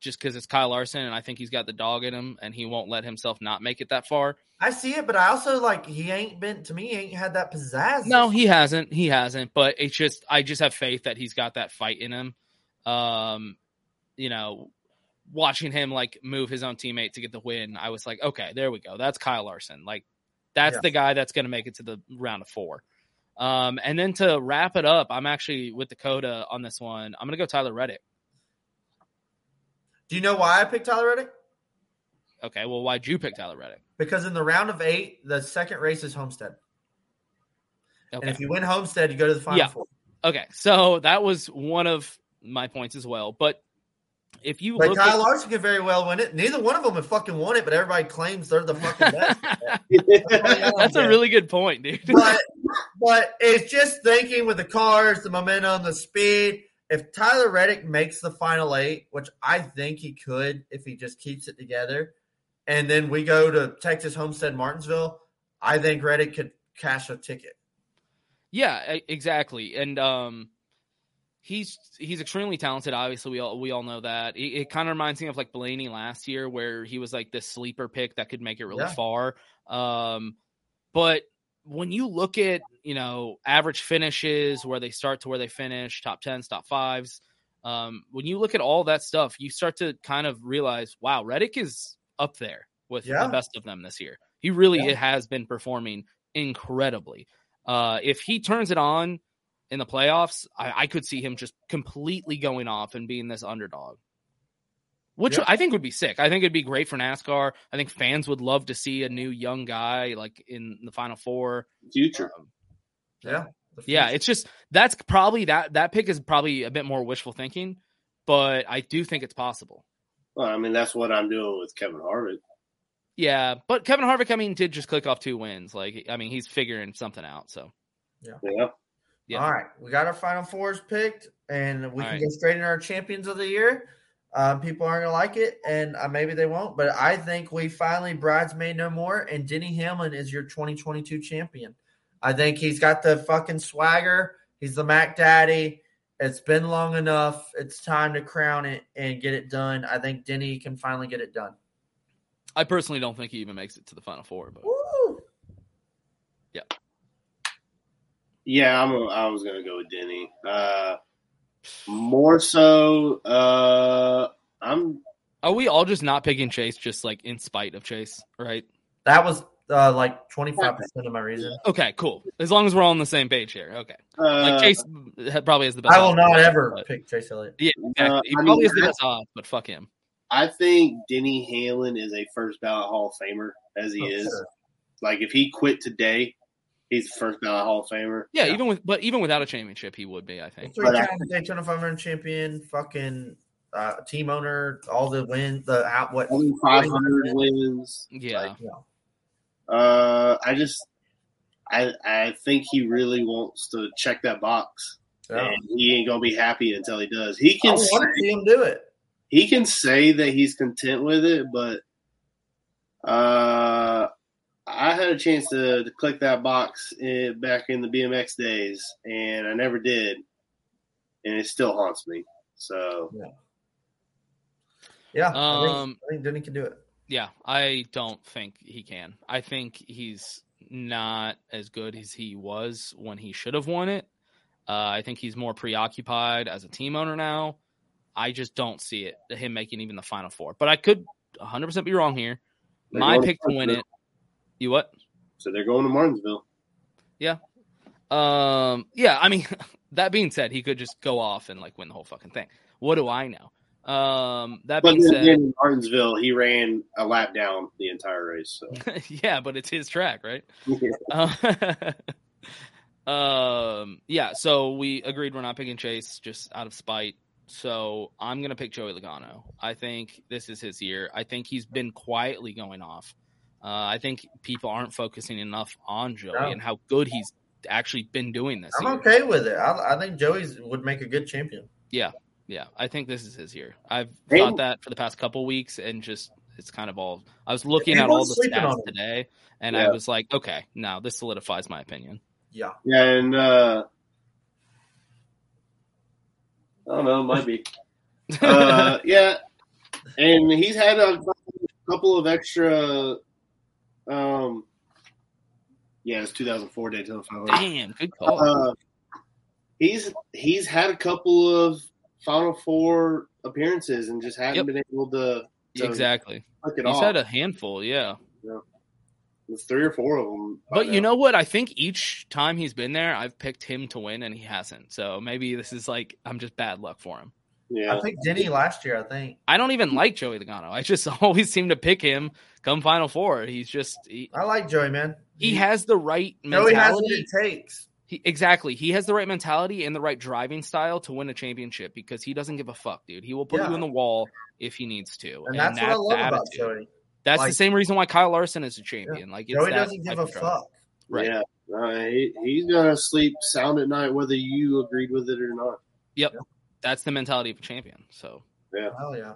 just because it's Kyle Larson, and I think he's got the dog in him, and he won't let himself not make it that far. I see it, but I also like he ain't been to me. He ain't had that pizzazz. No, he hasn't. He hasn't. But it's just, I just have faith that he's got that fight in him. Um, you know, watching him like move his own teammate to get the win, I was like, okay, there we go. That's Kyle Larson. Like, that's Yeah. the guy that's going to make it to the round of four. Um, and then to wrap it up, I'm actually with Dakota on this one. I'm going to go Tyler Reddick. Do you know why I picked Tyler Reddick? Okay, well, why'd you pick Tyler Reddick? Because in the round of eight, the second race is Homestead, Okay. and if you win Homestead, you go to the final Yeah. four. Okay, so that was one of my points as well. But if you look Kyle at, Larson could very well win it. Neither one of them have fucking won it, but everybody claims they're the fucking best. that's a really good point, dude. but but it's just thinking with the cars, the momentum, the speed. If Tyler Reddick makes the final eight, which I think he could if he just keeps it together, and then we go to Texas Homestead Martinsville, I think Reddick could cash a ticket. Yeah, exactly. And um he's he's extremely talented. Obviously, we all we all know that. It, it kind of reminds me of like Blaney last year, where he was like this sleeper pick that could make it really Yeah. far. Um, but when you look at you know average finishes, where they start to where they finish, top tens, top fives. Um, when you look at all that stuff, you start to kind of realize, wow, Reddick is up there with Yeah. the best of them this year. He really Yeah. has been performing incredibly. Uh, if he turns it on in the playoffs, I, I could see him just completely going off and being this underdog, which Yeah. I think would be sick. I think it'd be great for NASCAR. I think fans would love to see a new young guy like in the Final Four. Future. Yeah. Yeah, it's just that's probably that that pick is probably a bit more wishful thinking, but I do think it's possible. Well, I mean, that's what I'm doing with Kevin Harvick. Yeah, but Kevin Harvick, I mean, did just click off two wins. Like, I mean, he's figuring something out. So Yeah. Yeah. Yeah. All right, we got our final fours picked, and we All can right. go straight into our champions of the year. Um, people aren't gonna like it, and uh, maybe they won't. But I think we finally bridesmaid no more, and Denny Hamlin is your 2022 champion. I think he's got the fucking swagger. He's the Mac Daddy. It's been long enough. It's time to crown it and get it done. I think Denny can finally get it done. I personally don't think he even makes it to the final four, but Woo! yeah. Yeah, I'm. A, I was gonna go with Denny. Uh, more so, uh, I'm. Are we all just not picking Chase just like in spite of Chase, right? That was uh, like 25% of my reason. Okay, cool. As long as we're all on the same page here. Okay. Uh, like Chase probably has the best. I will not but- ever but- pick Chase Elliott. Yeah, exactly. Uh, he I probably mean, has the best odds, but fuck him. I think Denny Hamlin is a first ballot Hall of Famer as he Oh, is. sure. Like if he quit today, he's first ballot Hall of Famer. Yeah, even with but even without a championship, he would be. I think. Three time Daytona 500 champion, fucking uh, team owner, all the win, the out what 500 wins. Yeah. Uh, I just, I, I think he really wants to check that box, Yeah. and he ain't gonna be happy until he does. He can want say, see him do it. he can say that he's content with it, but uh, I had a chance to, to click that box in, back in the BMX days, and I never did, and it still haunts me. So Yeah, yeah. I think, Um, I think Denny can do it. Yeah, I don't think he can. I think he's not as good as he was when he should have won it. Uh, I think he's more preoccupied as a team owner now. I just don't see it him making even the final four. But I could 100% be wrong here. They're My going to pick to win it. You what? so they're going to Martinsville. Yeah. Um. Yeah. I mean, that being said, he could just go off and like win the whole fucking thing. What do I know? Um. That But being said, in Martinsville, he ran a lap down the entire race. So yeah, but it's his track, right? Uh, um, yeah, so we agreed we're not picking Chase just out of spite. So I'm gonna pick Joey Logano. I think this is his year. I think he's been quietly going off. Uh, I think people aren't focusing enough on Joey No. and how good he's actually been doing this. I'm year. okay with it. I, I think Joey's would make a good champion. Yeah, yeah. I think this is his year. I've Hey- thought that for the past couple weeks, and just it's kind of all. I was looking at all the sleeping stats today, and Yeah. I was like, okay, now this solidifies my opinion. Yeah. yeah, and uh, I don't know, it might be. uh, yeah, and he's had a couple of extra. Um, yeah, it's 2004 Daytona 500. Damn, good call. Uh, he's he's had a couple of Final Four appearances and just hadn't Yep. been able to, to exactly. Look it He's off. had a handful, yeah. Yeah. There's three or four of them. by But you know what? I think each time he's been there, I've picked him to win, and he hasn't. So maybe this is like I'm just bad luck for him. yeah, I picked Denny last year. I think. I don't even like Joey Logano. I just always seem to pick him come Final Four. He's just he, I like Joey, man. he has the right Joey has what mentality. it takes. He, exactly. He has the right mentality and the right driving style to win a championship because he doesn't give a fuck, dude. He will put Yeah. you in the wall if he needs to. And that's, what I the love about. Joey. That's Like- the same reason why Kyle Larson is a champion. Like it's Joey that doesn't give a of drive. fuck. Right. Yeah, uh, he, he's gonna sleep sound at night whether you agreed with it or not. Yep. That's the mentality of a champion. So Yeah, Hell yeah.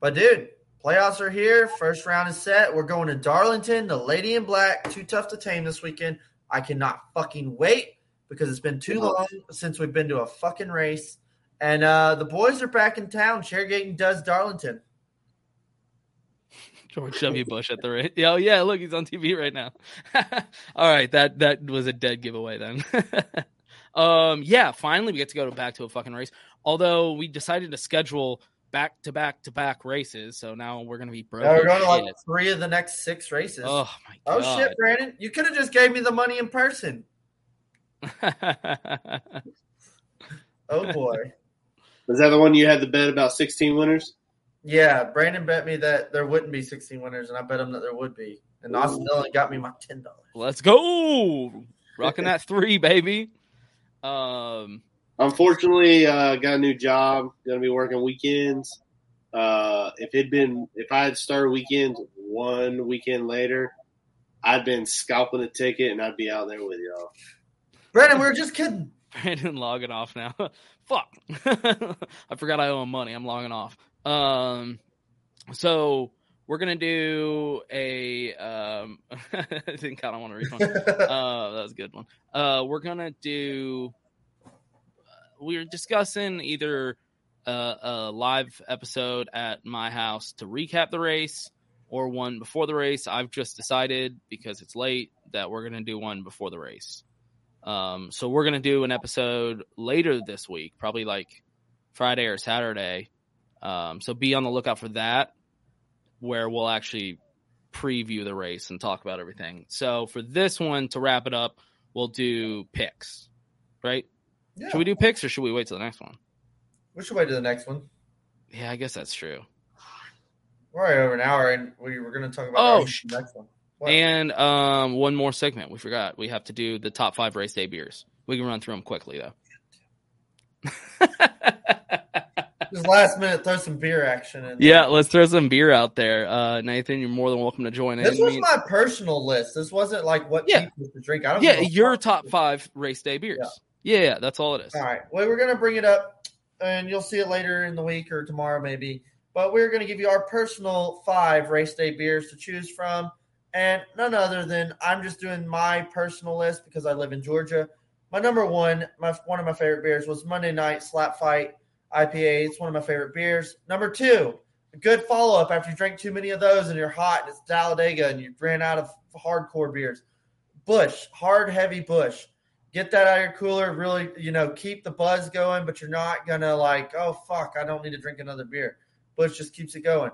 But dude, playoffs are here. First round is set. We're going to Darlington, the Lady in Black. Too tough to tame this weekend. I cannot fucking wait because it's been too long since we've been to a fucking race. And uh, the boys are back in town. Chairgating does Darlington. George W. Bush at the rate. Yeah, oh, yeah, look, he's on TV right now. All right, that that was a dead giveaway then. um, yeah, finally we get to go to back to a fucking race. Although we decided to schedule back to back to back races, so now we're gonna be broke. Now we're going to like three of the next six races. Oh my God. Oh shit, Brandon! You could have just gave me the money in person. Oh boy. Was that the one you had the bet about 16 winners? Yeah, Brandon bet me that there wouldn't be 16 winners, and I bet him that there would be. And Austin Dillon got me my ten dollars. Let's go, rocking that three, baby. Um, Unfortunately, uh, got a new job. Going to be working weekends. Uh, if it'd been, if I had started weekends one weekend later, I'd been scalping a ticket and I'd be out there with y'all. Brandon, we were just kidding. Brandon logging off now. Fuck. I forgot I owe him money. I'm logging off. Um, so we're gonna do a. Um, I think I don't want to read one. uh, that was a good one. Uh, we're gonna do. We are discussing either a, a live episode at my house to recap the race, or one before the race. I've just decided because it's late that we're gonna do one before the race. Um, so we're gonna do an episode later this week, probably like Friday or Saturday. Um, so be on the lookout for that, where we'll actually preview the race and talk about everything. So for this one, to wrap it up, we'll do picks, right? Yeah. Should we do picks or should we wait till the next one? We should wait to the next one. Yeah, I guess that's true. We're already over an hour, and we were going to talk about Oh, sh- next one. What? And um, one more segment we forgot. We have to do the top five race day beers. We can run through them quickly though. Just last minute, throw some beer action in. There. Yeah, let's throw some beer out there. Uh, Nathan, you're more than welcome to join in. This was Me- my personal list. This wasn't like what Yeah. people to drink. I don't yeah, your top five race day beers. Yeah, yeah, that's all it is. All right. Well, we're going to bring it up, and you'll see it later in the week or tomorrow, maybe. But we're going to give you our personal five race day beers to choose from. And none other than I'm just doing my personal list because I live in Georgia. My number one, my one of my favorite beers was Monday Night Slap Fight IPA. It's one of my favorite beers. Number two, a good follow up after you drink too many of those and you're hot and it's Talladega and you ran out of hardcore beers. Busch, hard, heavy Busch. Get that out of your cooler. Really, you know, keep the buzz going, but you're not gonna like, oh fuck, I don't need to drink another beer. Busch just keeps it going.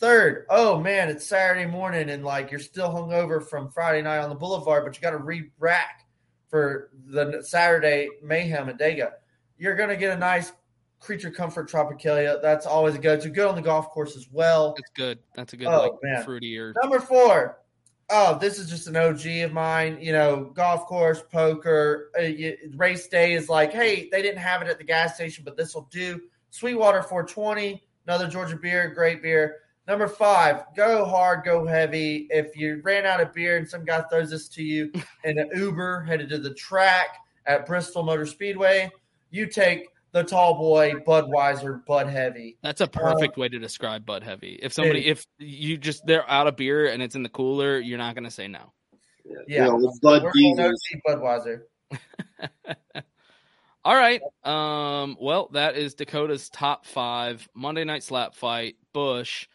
Third, oh man, it's Saturday morning and like you're still hungover from Friday night on the boulevard, but you got to re-rack for the Saturday mayhem at Dega. You're gonna get a nice creature comfort Tropicalia. That's always a go-to. Good on the golf course as well. That's good. That's a good Oh, like man. fruity or Number four. Oh, this is just an OG of mine. You know, golf course, poker, uh, race day is like, hey, they didn't have it at the gas station, but this will do. Sweetwater 420, another Georgia beer, great beer. Number five, go hard, go heavy. If you ran out of beer and some guy throws this to you in an Uber headed to the track at Bristol Motor Speedway, you take the tall boy Budweiser Bud Heavy. That's a perfect way to describe Bud Heavy. If somebody, if you just they're out of beer and it's in the cooler, you're not gonna say no. Yeah, You know, Bud we're going Diesels. OG Budweiser. All right. Um. Well, that is Dakota's top five: Monday Night Slap Fight, Busch,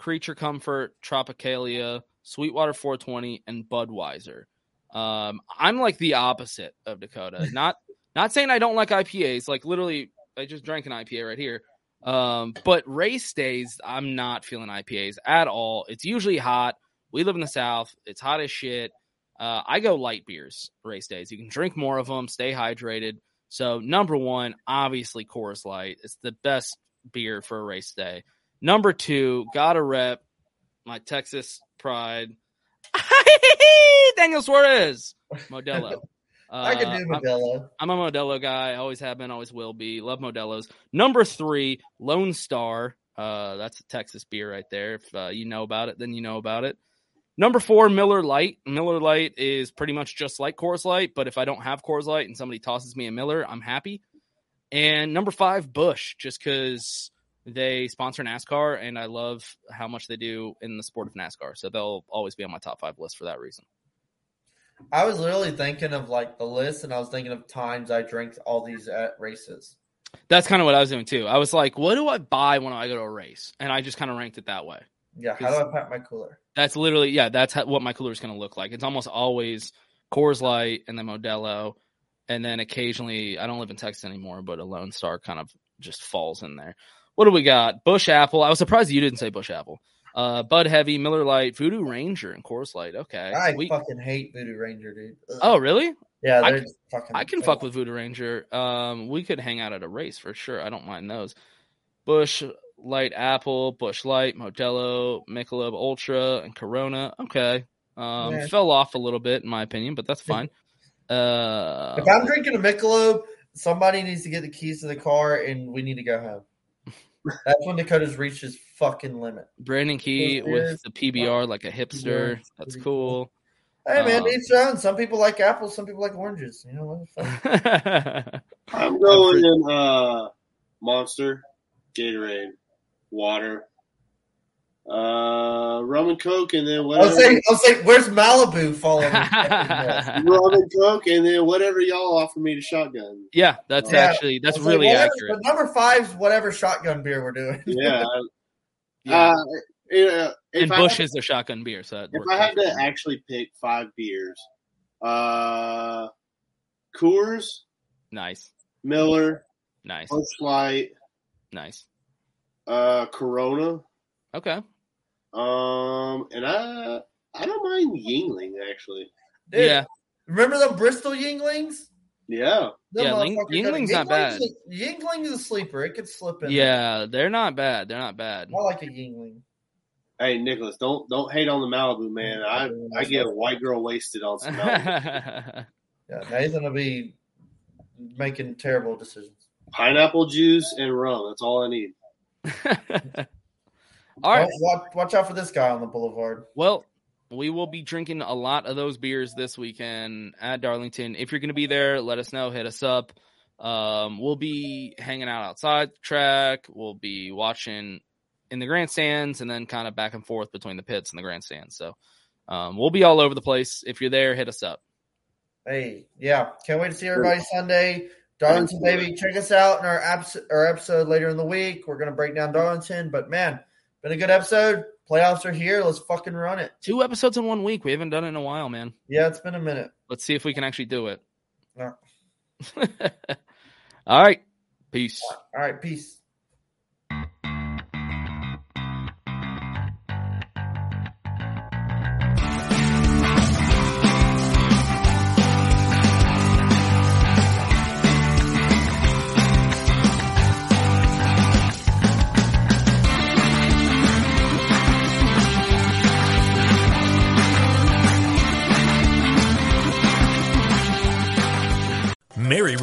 Creature Comfort, Tropicalia, Sweetwater 420, and Budweiser. Um. I'm like the opposite of Dakota. Not not saying I don't like IPAs. Like literally, I just drank an IPA right here. Um. But race days, I'm not feeling IPAs at all. It's usually hot. We live in the South. It's hot as shit. Uh, I go light beers race days. You can drink more of them, stay hydrated. So number one, obviously Coors Light. It's the best beer for a race day. Number two, gotta rep my Texas pride. Daniel Suarez, Modelo. I can do Uh, I'm- Modelo. I'm a Modelo guy. Always have been. Always will be. Love Modelo's. Number three, Lone Star. Uh, that's a Texas beer right there. If uh, you know about it, then you know about it. Number four, Miller Lite. Miller Lite is pretty much just like Coors Light, but if I don't have Coors Light and somebody tosses me a Miller, I'm happy. And number five, Busch, just because they sponsor NASCAR and I love how much they do in the sport of NASCAR. So they'll always be on my top five list for that reason. I was literally thinking of like the list, and I was thinking of times I drank all these at races. That's kind of what I was doing too. I was like, what do I buy when I go to a race? And I just kind of ranked it that way. Yeah, how do I pack my cooler? That's literally, yeah, that's how, what my cooler is going to look like. It's almost always Coors Light and then Modelo. And then occasionally, I don't live in Texas anymore, but a Lone Star kind of just falls in there. What do we got? Busch Apple. I was surprised you didn't say Busch Apple. Uh, Bud Heavy, Miller Lite, Voodoo Ranger, and Coors Light. Okay. I sweet. fucking hate Voodoo Ranger, dude. Ugh. Oh, really? Yeah, I can, fucking. I can fuck with Voodoo Ranger. Um, we could hang out at a race for sure. I don't mind those. Busch Light Apple, Busch Light, Modelo, Michelob Ultra, and Corona. Okay. Um, Yeah. fell off a little bit in my opinion, but that's fine. Uh, If I'm drinking a Michelob, somebody needs to get the keys to the car, and we need to go home. That's when Dakota's reached his fucking limit. Brandon Key Those with the PBR like a hipster. PBR, That's pretty cool. Hey man, Um, each their own. Some people like apples, some people like oranges. You know what? the fuck? I'm going in uh, Monster, Gatorade, water, Uh, rum and coke, and then I whatever. was saying, I was saying, where's Malibu falling? rum and coke, and then whatever y'all offer me to shotgun. Yeah, that's Yeah. actually that's I was like, really whatever- accurate. But number five's whatever shotgun beer we're doing. Yeah. Yeah. Uh, yeah, if and Busch had- is their shotgun beer, so If I had out. to actually pick five beers, uh, Coors, nice, Miller, nice, Busch Light, nice. uh, Corona, Okay. um, and I I don't mind Yuengling actually. Dude, Yeah. Remember the Bristol Yuenglings? Yeah, Them Yeah, Ling- motherfuckers got- Yuengling's not bad. Yuengling is a sleeper. It could slip in. Yeah, they're not bad. They're not bad. I like a Yuengling. Hey Nicholas, don't don't hate on the Malibu man. I I get a white girl wasted on some Malibu. Yeah, Nathan will be making terrible decisions. pineapple juice and rum. That's all I need. All right. Watch, watch out for this guy on the boulevard. Well, we will be drinking a lot of those beers this weekend at Darlington. If you're going to be there, let us know. Hit us up. Um, we'll be hanging out outside the track. We'll be watching in the grandstands and then kind of back and forth between the pits and the grandstands. So um, we'll be all over the place. If you're there, hit us up. Hey, yeah, can't wait to see everybody Sunday. Darlington, baby, check us out in our, abs- our episode later in the week. We're gonna break down Darlington, but man, been a good episode. Playoffs are here. Let's fucking run it. Two episodes in one week. We haven't done it in a while, man. Yeah, it's been a minute. Let's see if we can actually do it. All right. Peace. All right, peace.